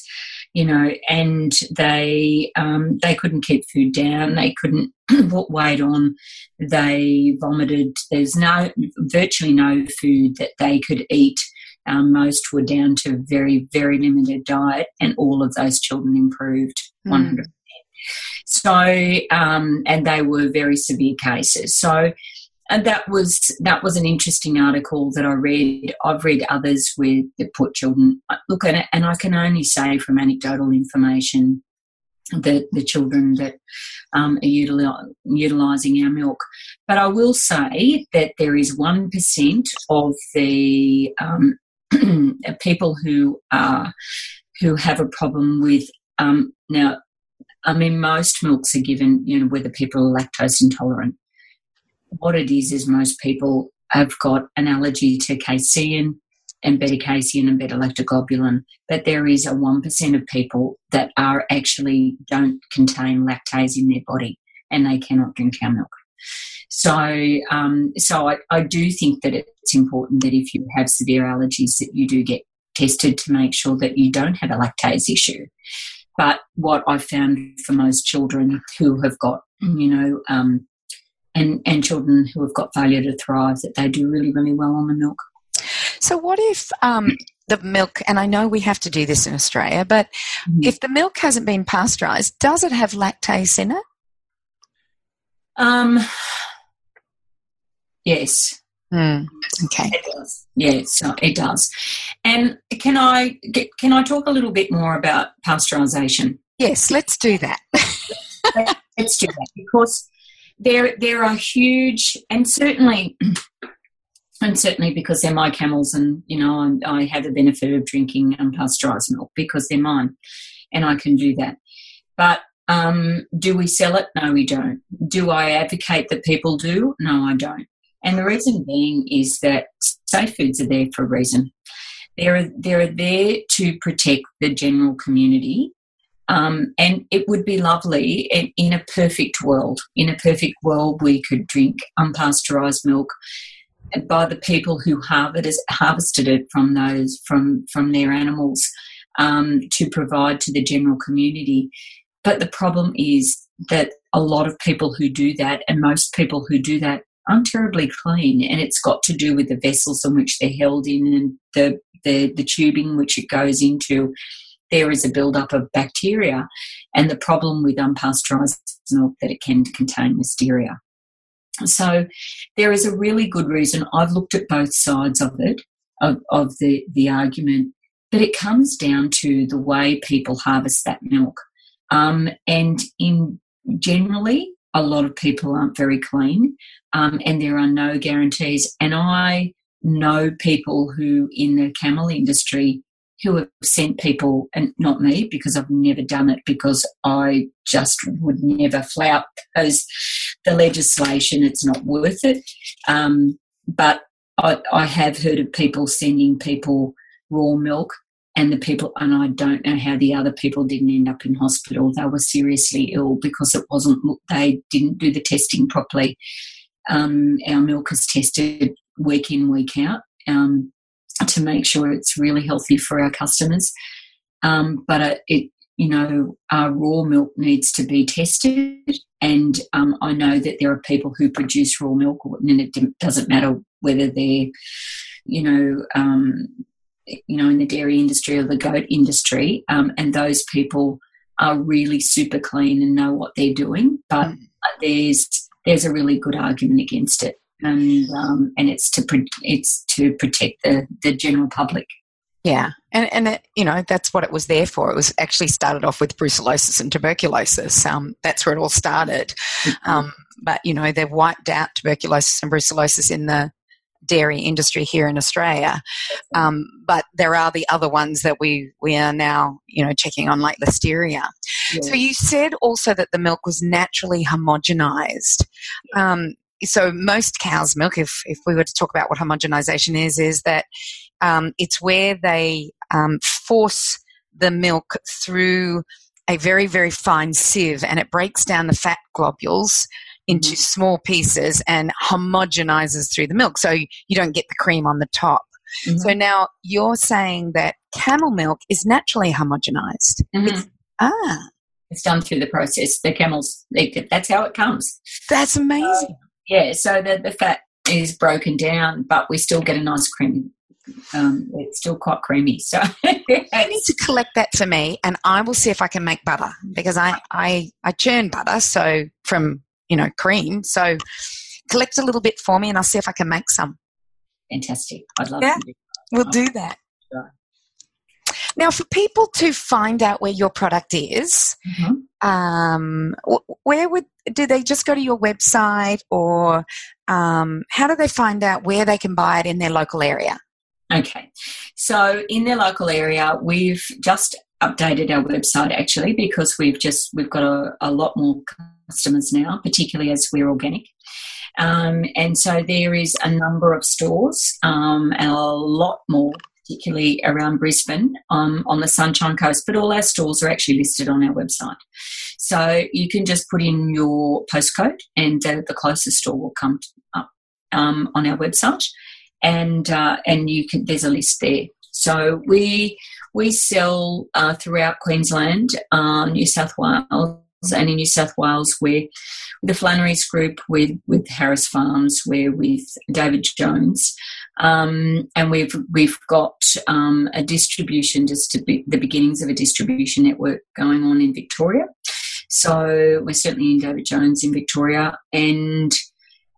you know, and they um, they couldn't keep food down, they couldn't put weight on, they vomited. There's no virtually no food that they could eat. Um, most were down to very very limited diet, and all of those children improved mm. 100 so, um, and they were very severe cases. So, and that was that was an interesting article that I read. I've read others where they put children look at it, and I can only say from anecdotal information that the children that um, are utili- utilising our milk. But I will say that there is one percent of the um, people who are who have a problem with um, now I mean, most milks are given, you know, whether people are lactose intolerant. What it is is most people have got an allergy to casein and beta-casein and beta-lactoglobulin, but there is a 1% of people that are actually don't contain lactase in their body and they cannot drink our milk. So, um, so I, I do think that it's important that if you have severe allergies that you do get tested to make sure that you don't have a lactase issue. But what I've found for most children who have got, you know, um, and, and children who have got failure to thrive, that they do really, really well on the milk. So, what if um, the milk, and I know we have to do this in Australia, but mm-hmm. if the milk hasn't been pasteurised, does it have lactase in it? Um, yes. Mm, okay. It does. Yeah, so it does. And can I get, can I talk a little bit more about pasteurisation? Yes, let's do that. let's do that because there there are huge and certainly and certainly because they're my camels and you know I, I have the benefit of drinking unpasteurised milk because they're mine and I can do that. But um, do we sell it? No, we don't. Do I advocate that people do? No, I don't. And the reason being is that safe foods are there for a reason. They're, they're there to protect the general community. Um, and it would be lovely in, in a perfect world. In a perfect world, we could drink unpasteurized milk by the people who harvested it from those from from their animals um, to provide to the general community. But the problem is that a lot of people who do that, and most people who do that, aren't terribly clean, and it's got to do with the vessels in which they're held in and the the, the tubing which it goes into. There is a buildup of bacteria, and the problem with unpasteurized milk that it can contain listeria. So there is a really good reason. I've looked at both sides of it, of, of the, the argument, but it comes down to the way people harvest that milk. Um, and in generally, a lot of people aren't very clean um, and there are no guarantees. And I know people who in the camel industry who have sent people, and not me because I've never done it because I just would never flout because the legislation, it's not worth it. Um, but I, I have heard of people sending people raw milk and the people, and I don't know how the other people didn't end up in hospital. They were seriously ill because it wasn't, they didn't do the testing properly. Um, our milk is tested week in, week out um, to make sure it's really healthy for our customers. Um, but it, you know, our raw milk needs to be tested. And um, I know that there are people who produce raw milk, and it doesn't matter whether they're, you know, um, you know, in the dairy industry or the goat industry, um, and those people are really super clean and know what they're doing. But mm. there's there's a really good argument against it, and um, and it's to it's to protect the the general public. Yeah, and and it, you know that's what it was there for. It was actually started off with brucellosis and tuberculosis. Um, that's where it all started. Mm-hmm. Um, but you know they've wiped out tuberculosis and brucellosis in the dairy industry here in Australia. Um, but there are the other ones that we we are now you know checking on, like listeria. Yeah. So you said also that the milk was naturally homogenized. Um, so most cow's milk, if if we were to talk about what homogenization is, is that um, it's where they um, force the milk through a very, very fine sieve and it breaks down the fat globules into mm-hmm. small pieces and homogenizes through the milk. So you don't get the cream on the top. Mm-hmm. So now you're saying that camel milk is naturally homogenized. Mm-hmm. It's, ah. It's done through the process. The camels, they, that's how it comes. That's amazing. Uh, yeah, so the, the fat is broken down, but we still get a nice cream um, it's still quite creamy. So you need to collect that for me, and I will see if I can make butter because I I I churn butter so from you know cream. So collect a little bit for me, and I'll see if I can make some. Fantastic! I'd love yeah, to. We'll do that. Sure. Now, for people to find out where your product is, mm-hmm. um, where would do they just go to your website, or um, how do they find out where they can buy it in their local area? Okay, so in their local area, we've just updated our website actually because we've just we've got a, a lot more customers now, particularly as we're organic. Um, and so there is a number of stores, um, a lot more, particularly around Brisbane um, on the Sunshine Coast, but all our stores are actually listed on our website. So you can just put in your postcode and the, the closest store will come up um, on our website and uh, and you can there's a list there. So we we sell uh, throughout Queensland, uh, New South Wales, and in New South Wales we're with the Flannery's Group, with with Harris Farms, we're with David Jones, um, and we've we've got um, a distribution just to be, the beginnings of a distribution network going on in Victoria. So we're certainly in David Jones in Victoria, and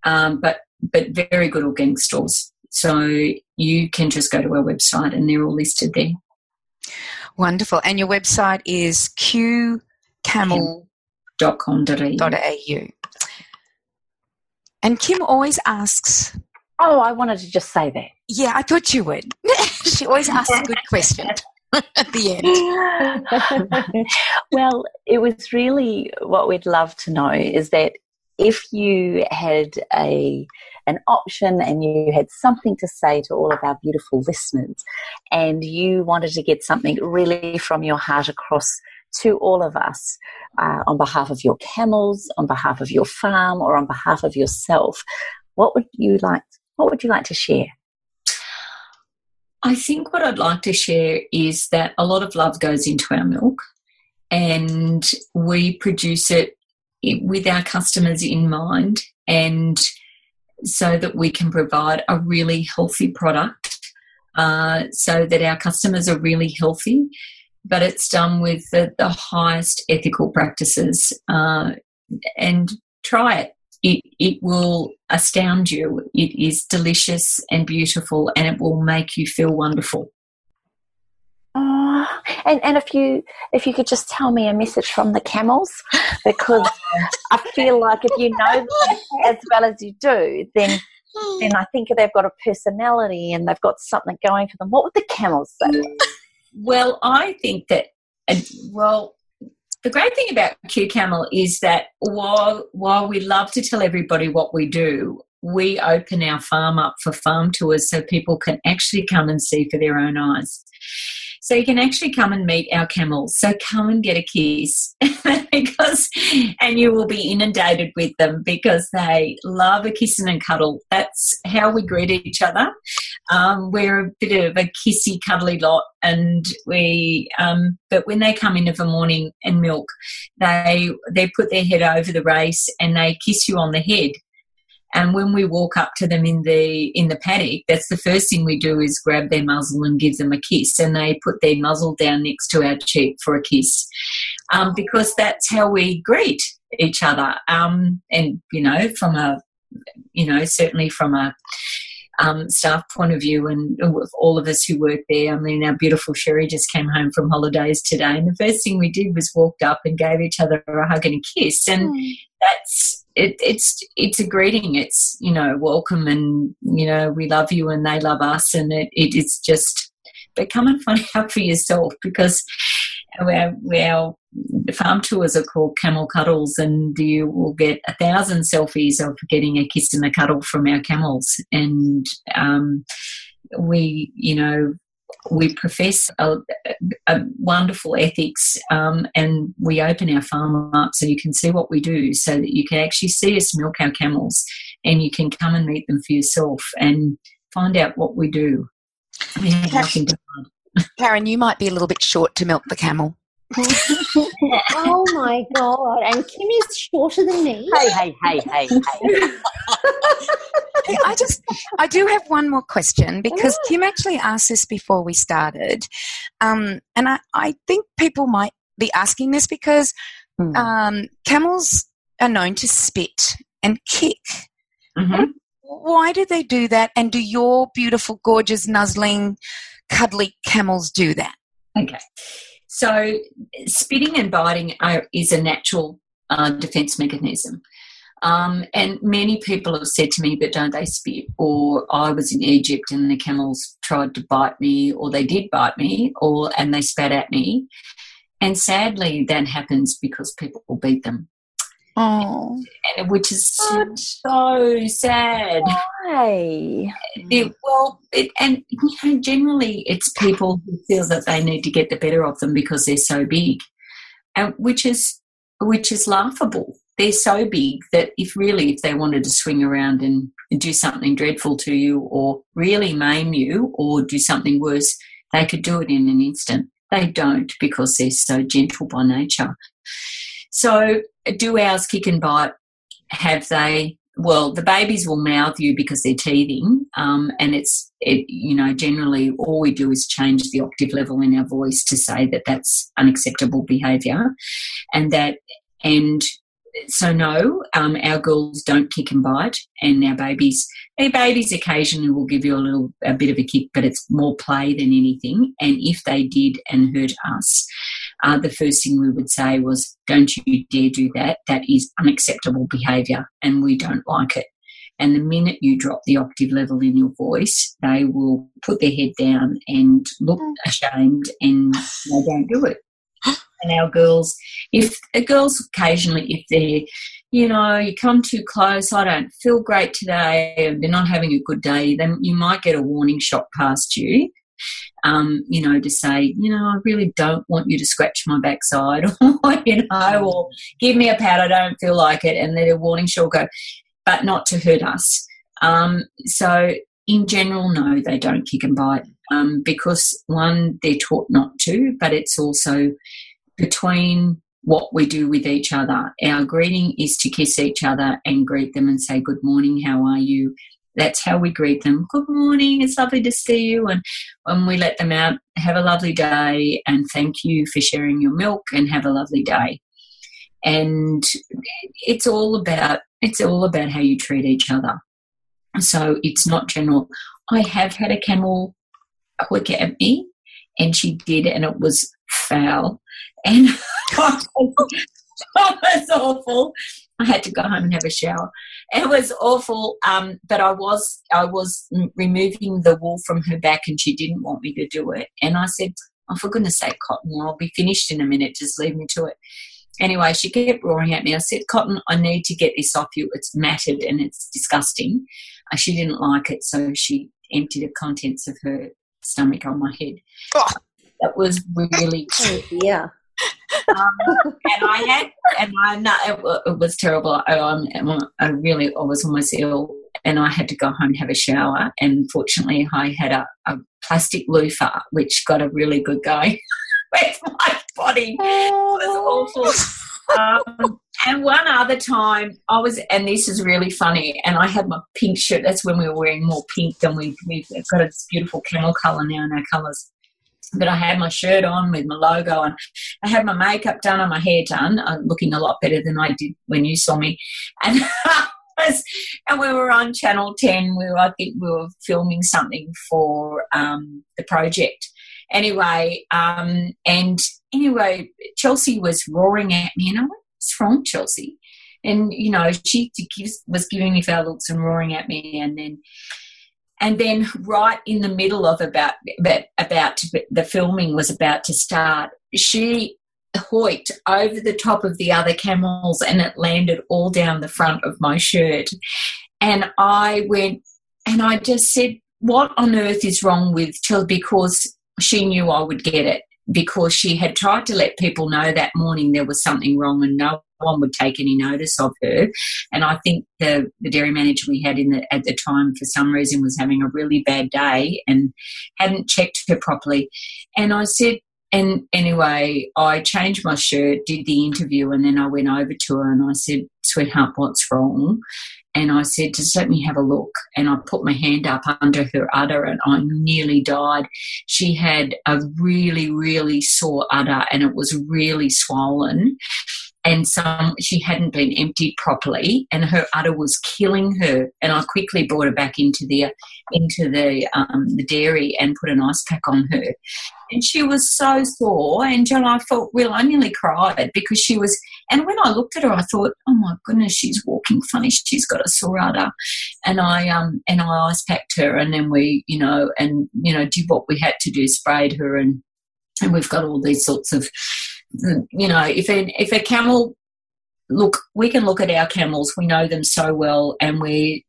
um, but but very good organic stores. So you can just go to our website and they're all listed there. Wonderful. And your website is qcamel.com.au. And Kim always asks. Oh, I wanted to just say that. Yeah, I thought you would. she always asks a good question at the end. well, it was really what we'd love to know is that if you had a an option and you had something to say to all of our beautiful listeners and you wanted to get something really from your heart across to all of us uh, on behalf of your camels, on behalf of your farm, or on behalf of yourself, what would you like? What would you like to share? I think what I'd like to share is that a lot of love goes into our milk, and we produce it with our customers in mind, and so that we can provide a really healthy product uh, so that our customers are really healthy, but it's done with the, the highest ethical practices. Uh, and try it. it. It will astound you. It is delicious and beautiful, and it will make you feel wonderful. And and if you if you could just tell me a message from the camels, because I feel like if you know them as well as you do, then then I think they've got a personality and they've got something going for them. What would the camels say? Well, I think that uh, well, the great thing about Q Camel is that while while we love to tell everybody what we do, we open our farm up for farm tours so people can actually come and see for their own eyes. So you can actually come and meet our camels. So come and get a kiss because, and you will be inundated with them because they love a kiss and a cuddle. That's how we greet each other. Um, we're a bit of a kissy, cuddly lot, and we. Um, but when they come in of a morning and milk, they they put their head over the race and they kiss you on the head and when we walk up to them in the in the paddock, that's the first thing we do is grab their muzzle and give them a kiss, and they put their muzzle down next to our cheek for a kiss, um, because that's how we greet each other. Um, and you know, from a you know, certainly from a um, staff point of view, and all of us who work there. I mean, our beautiful Sherry just came home from holidays today, and the first thing we did was walked up and gave each other a hug and a kiss, and mm. that's it, it's it's a greeting. It's you know welcome, and you know we love you, and they love us, and it, it is just. But come and find out for yourself because our, our farm tours are called Camel Cuddles, and you will get a thousand selfies of getting a kiss and a cuddle from our camels, and um, we you know we profess a, a wonderful ethics um, and we open our farm up so you can see what we do so that you can actually see us milk our camels and you can come and meet them for yourself and find out what we do. We have nothing to hide. Carren, you might be a little bit short to milk the camel. oh my god! And Kim is shorter than me. Hey, hey, hey, hey, hey. I just, I do have one more question because Kim actually asked this before we started, um, and I, I think people might be asking this because hmm. um, camels are known to spit and kick. Mm-hmm. Why do they do that? And do your beautiful, gorgeous, nuzzling, cuddly camels do that? Okay. So, spitting and biting are, is a natural uh, defense mechanism. Um, and many people have said to me, but don't they spit? Or I was in Egypt and the camels tried to bite me, or they did bite me, or and they spat at me. And sadly, that happens because people will beat them. Oh, and, which is so, so sad. Why? It, well, it, and you know, generally it's people who feel that they need to get the better of them because they're so big, and which is which is laughable. They're so big that if really if they wanted to swing around and, and do something dreadful to you, or really maim you, or do something worse, they could do it in an instant. They don't because they're so gentle by nature. So, do ours kick and bite? Have they? Well, the babies will mouth you because they're teething, um, and it's it, you know generally all we do is change the octave level in our voice to say that that's unacceptable behaviour, and that and so no, um, our girls don't kick and bite, and our babies, our babies occasionally will give you a little, a bit of a kick, but it's more play than anything. And if they did and hurt us, uh, the first thing we would say was, "Don't you dare do that. That is unacceptable behaviour, and we don't like it." And the minute you drop the octave level in your voice, they will put their head down and look ashamed, and they don't do it and our girls, if the girls occasionally, if they're, you know, you come too close, I don't feel great today, and they're not having a good day, then you might get a warning shot past you. Um, you know, to say, you know, I really don't want you to scratch my backside, or you know, or give me a pat. I don't feel like it, and then a warning shot go, but not to hurt us. Um, so, in general, no, they don't kick and bite um, because one, they're taught not to, but it's also between what we do with each other. Our greeting is to kiss each other and greet them and say, Good morning, how are you? That's how we greet them. Good morning, it's lovely to see you. And when we let them out, have a lovely day and thank you for sharing your milk and have a lovely day. And it's all about it's all about how you treat each other. So it's not general. I have had a camel quick at me and she did and it was foul and it was awful. I had to go home and have a shower. It was awful, um, but I was I was removing the wool from her back, and she didn't want me to do it. And I said, "Oh, for goodness' sake, Cotton, I'll be finished in a minute. Just leave me to it." Anyway, she kept roaring at me. I said, "Cotton, I need to get this off you. It's matted and it's disgusting." Uh, she didn't like it, so she emptied the contents of her stomach on my head. Oh That was really Oh, yeah. Um, and I had, and I know it, it was terrible. I, um, I really, I was almost ill, and I had to go home and have a shower. And fortunately, I had a, a plastic loofah, which got a really good going with my body. It was awful. Um, and one other time, I was, and this is really funny. And I had my pink shirt. That's when we were wearing more pink than we we've got this beautiful camel color now in our colors. But I had my shirt on with my logo, and I had my makeup done and my hair done, uh, looking a lot better than I did when you saw me. And and we were on Channel Ten. We were, I think, we were filming something for um, the project. Anyway, um, and anyway, Chelsea was roaring at me, and I went, "What's wrong, Chelsea?" And you know, she was giving me foul looks and roaring at me, and then and then right in the middle of about about, to, the filming was about to start she hoiked over the top of the other camels and it landed all down the front of my shirt. And i went and i just said what on earth is wrong with Chelsea because she knew i would get it because she had tried to let people know that morning there was something wrong and no one would take any notice of her and I think the, the dairy manager we had in the, at the time, for some reason, was having a really bad day and hadn't checked her properly. And I said, and anyway, I changed my shirt, did the interview, and then I went over to her and I said, "Sweetheart, what's wrong?" And I said, "Just let me have a look." And I put my hand up under her udder, and I nearly died. She had a really, really sore udder, and it was really swollen and some she hadn't been emptied properly and her udder was killing her. And i quickly brought her back into the into the um, the dairy and put an ice pack on her. And she was so sore and John, I felt well I nearly cried because she was and when I looked at her I thought oh my goodness she's walking funny. She's got a sore udder. And I um and I ice packed her and then we you know and you know did what we had to do sprayed her and and we've got all these sorts of you know, if a, if a camel, look, we can look at our camels, we know them so well, and we're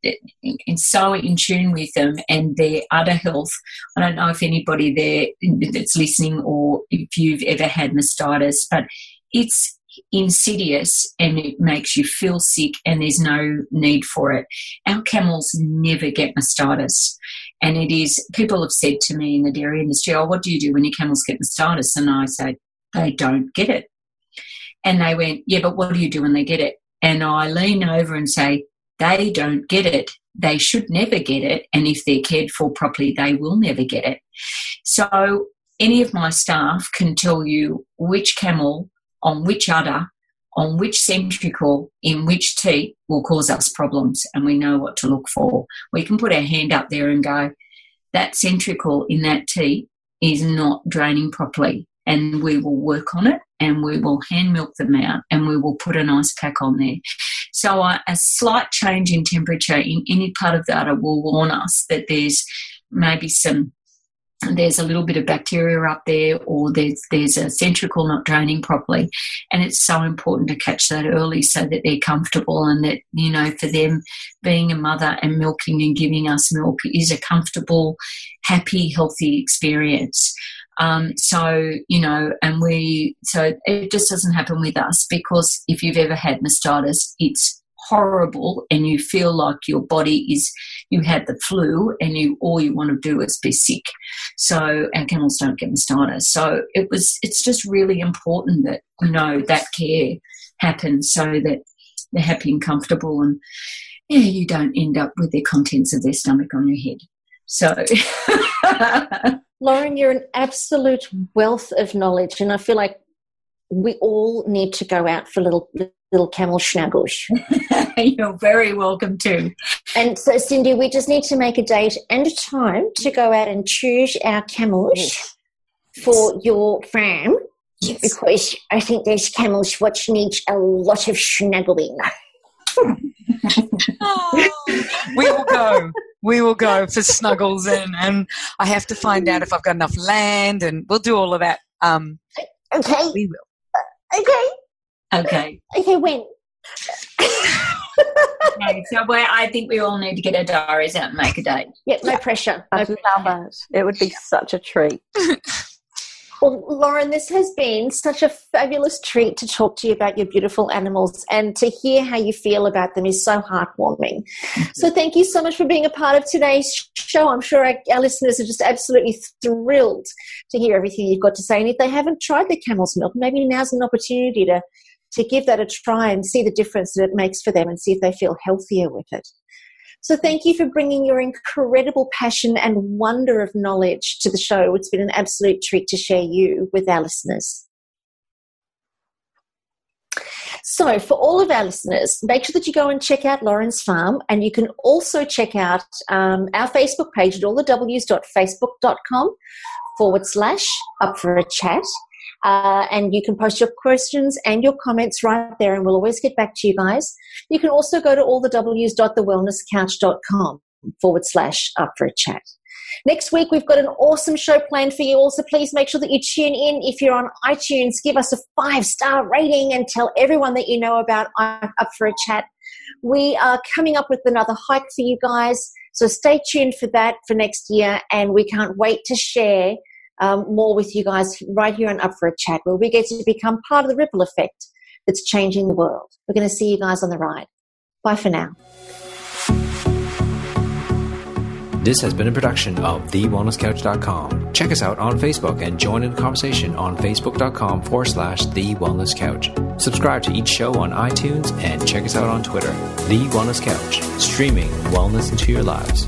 so in tune with them and their udder health. I don't know if anybody there that's listening or if you've ever had mastitis, but it's insidious and it makes you feel sick and there's no need for it. Our camels never get mastitis. And it is, people have said to me in the dairy industry, oh, what do you do when your camels get mastitis? And I say, they don't get it. And they went, yeah, but what do you do when they get it? And I lean over and say, they don't get it. They should never get it. And if they're cared for properly, they will never get it. So any of my staff can tell you which camel on which udder, on which centricle, in which teat will cause us problems. And we know what to look for. We can put our hand up there and go, that centricle in that teat is not draining properly and we will work on it and we will hand milk them out and we will put an ice pack on there. So uh, a slight change in temperature in any part of the udder will warn us that there's maybe some there's a little bit of bacteria up there or there's there's a centricle not draining properly and it's so important to catch that early so that they're comfortable and that you know for them being a mother and milking and giving us milk is a comfortable happy healthy experience um, so, you know, and we, so it just doesn't happen with us because if you've ever had mastitis, it's horrible and you feel like your body is, you had the flu and you, all you want to do is be sick. So, and camels don't get mastitis. So it was, it's just really important that, you know, that care happens so that they're happy and comfortable and, yeah, you don't end up with the contents of their stomach on your head. So, Lauren, you're an absolute wealth of knowledge, and I feel like we all need to go out for a little little camel schnaggles. You're very welcome to. And so, Cyndi, we just need to make a date and a time to go out and choose our camels Yes. for your farm Yes. because I think those camels which need a lot of schnaggling. we will go. We will go for snuggles and, and I have to find out if I've got enough land and we'll do all of that. Um, Okay, we will. okay, Okay. okay. When? okay. So we I think we all need to get our diaries out and make a date. Yeah, no pressure. No I pressure. love it. It would be such a treat. Well, Lauren, this has been such a fabulous treat to talk to you about your beautiful animals and to hear how you feel about them is so heartwarming. So, thank you so much for being a part of today's show. I'm sure our, our, listeners are just absolutely thrilled to hear everything you've got to say. And if they haven't tried the camel's milk, maybe now's an opportunity to, to give that a try and see the difference that it makes for them and see if they feel healthier with it. So thank you for bringing your incredible passion and wonder of knowledge to the show. It's been an absolute treat to share you with our listeners. So, for all of our listeners, make sure that you go and check out Lauren's Farm, and you can also check out um, our Facebook page at allthews.facebook.com forward slash up for a chat. Uh, and you can post your questions and your comments right there, and we'll always get back to you guys. You can also go to allthews.thewellnesscouch.com forward slash up for a chat. Next week, we've got an awesome show planned for you. Also, please make sure that you tune in. If you're on iTunes, give us a five star rating and tell everyone that you know about Up for a Chat. We are coming up with another hike for you guys. So stay tuned for that for next year. And we can't wait to share um, more with you guys right here on Up for a Chat, where we get to become part of the ripple effect that's changing the world. We're going to see you guys on the ride. Bye for now. This has been a production of TheWellnessCouch.com. Check us out on Facebook and join in the conversation on Facebook.com forward slash The Wellness Couch. Subscribe to each show on iTunes and check us out on Twitter. The Wellness Couch, streaming wellness into your lives.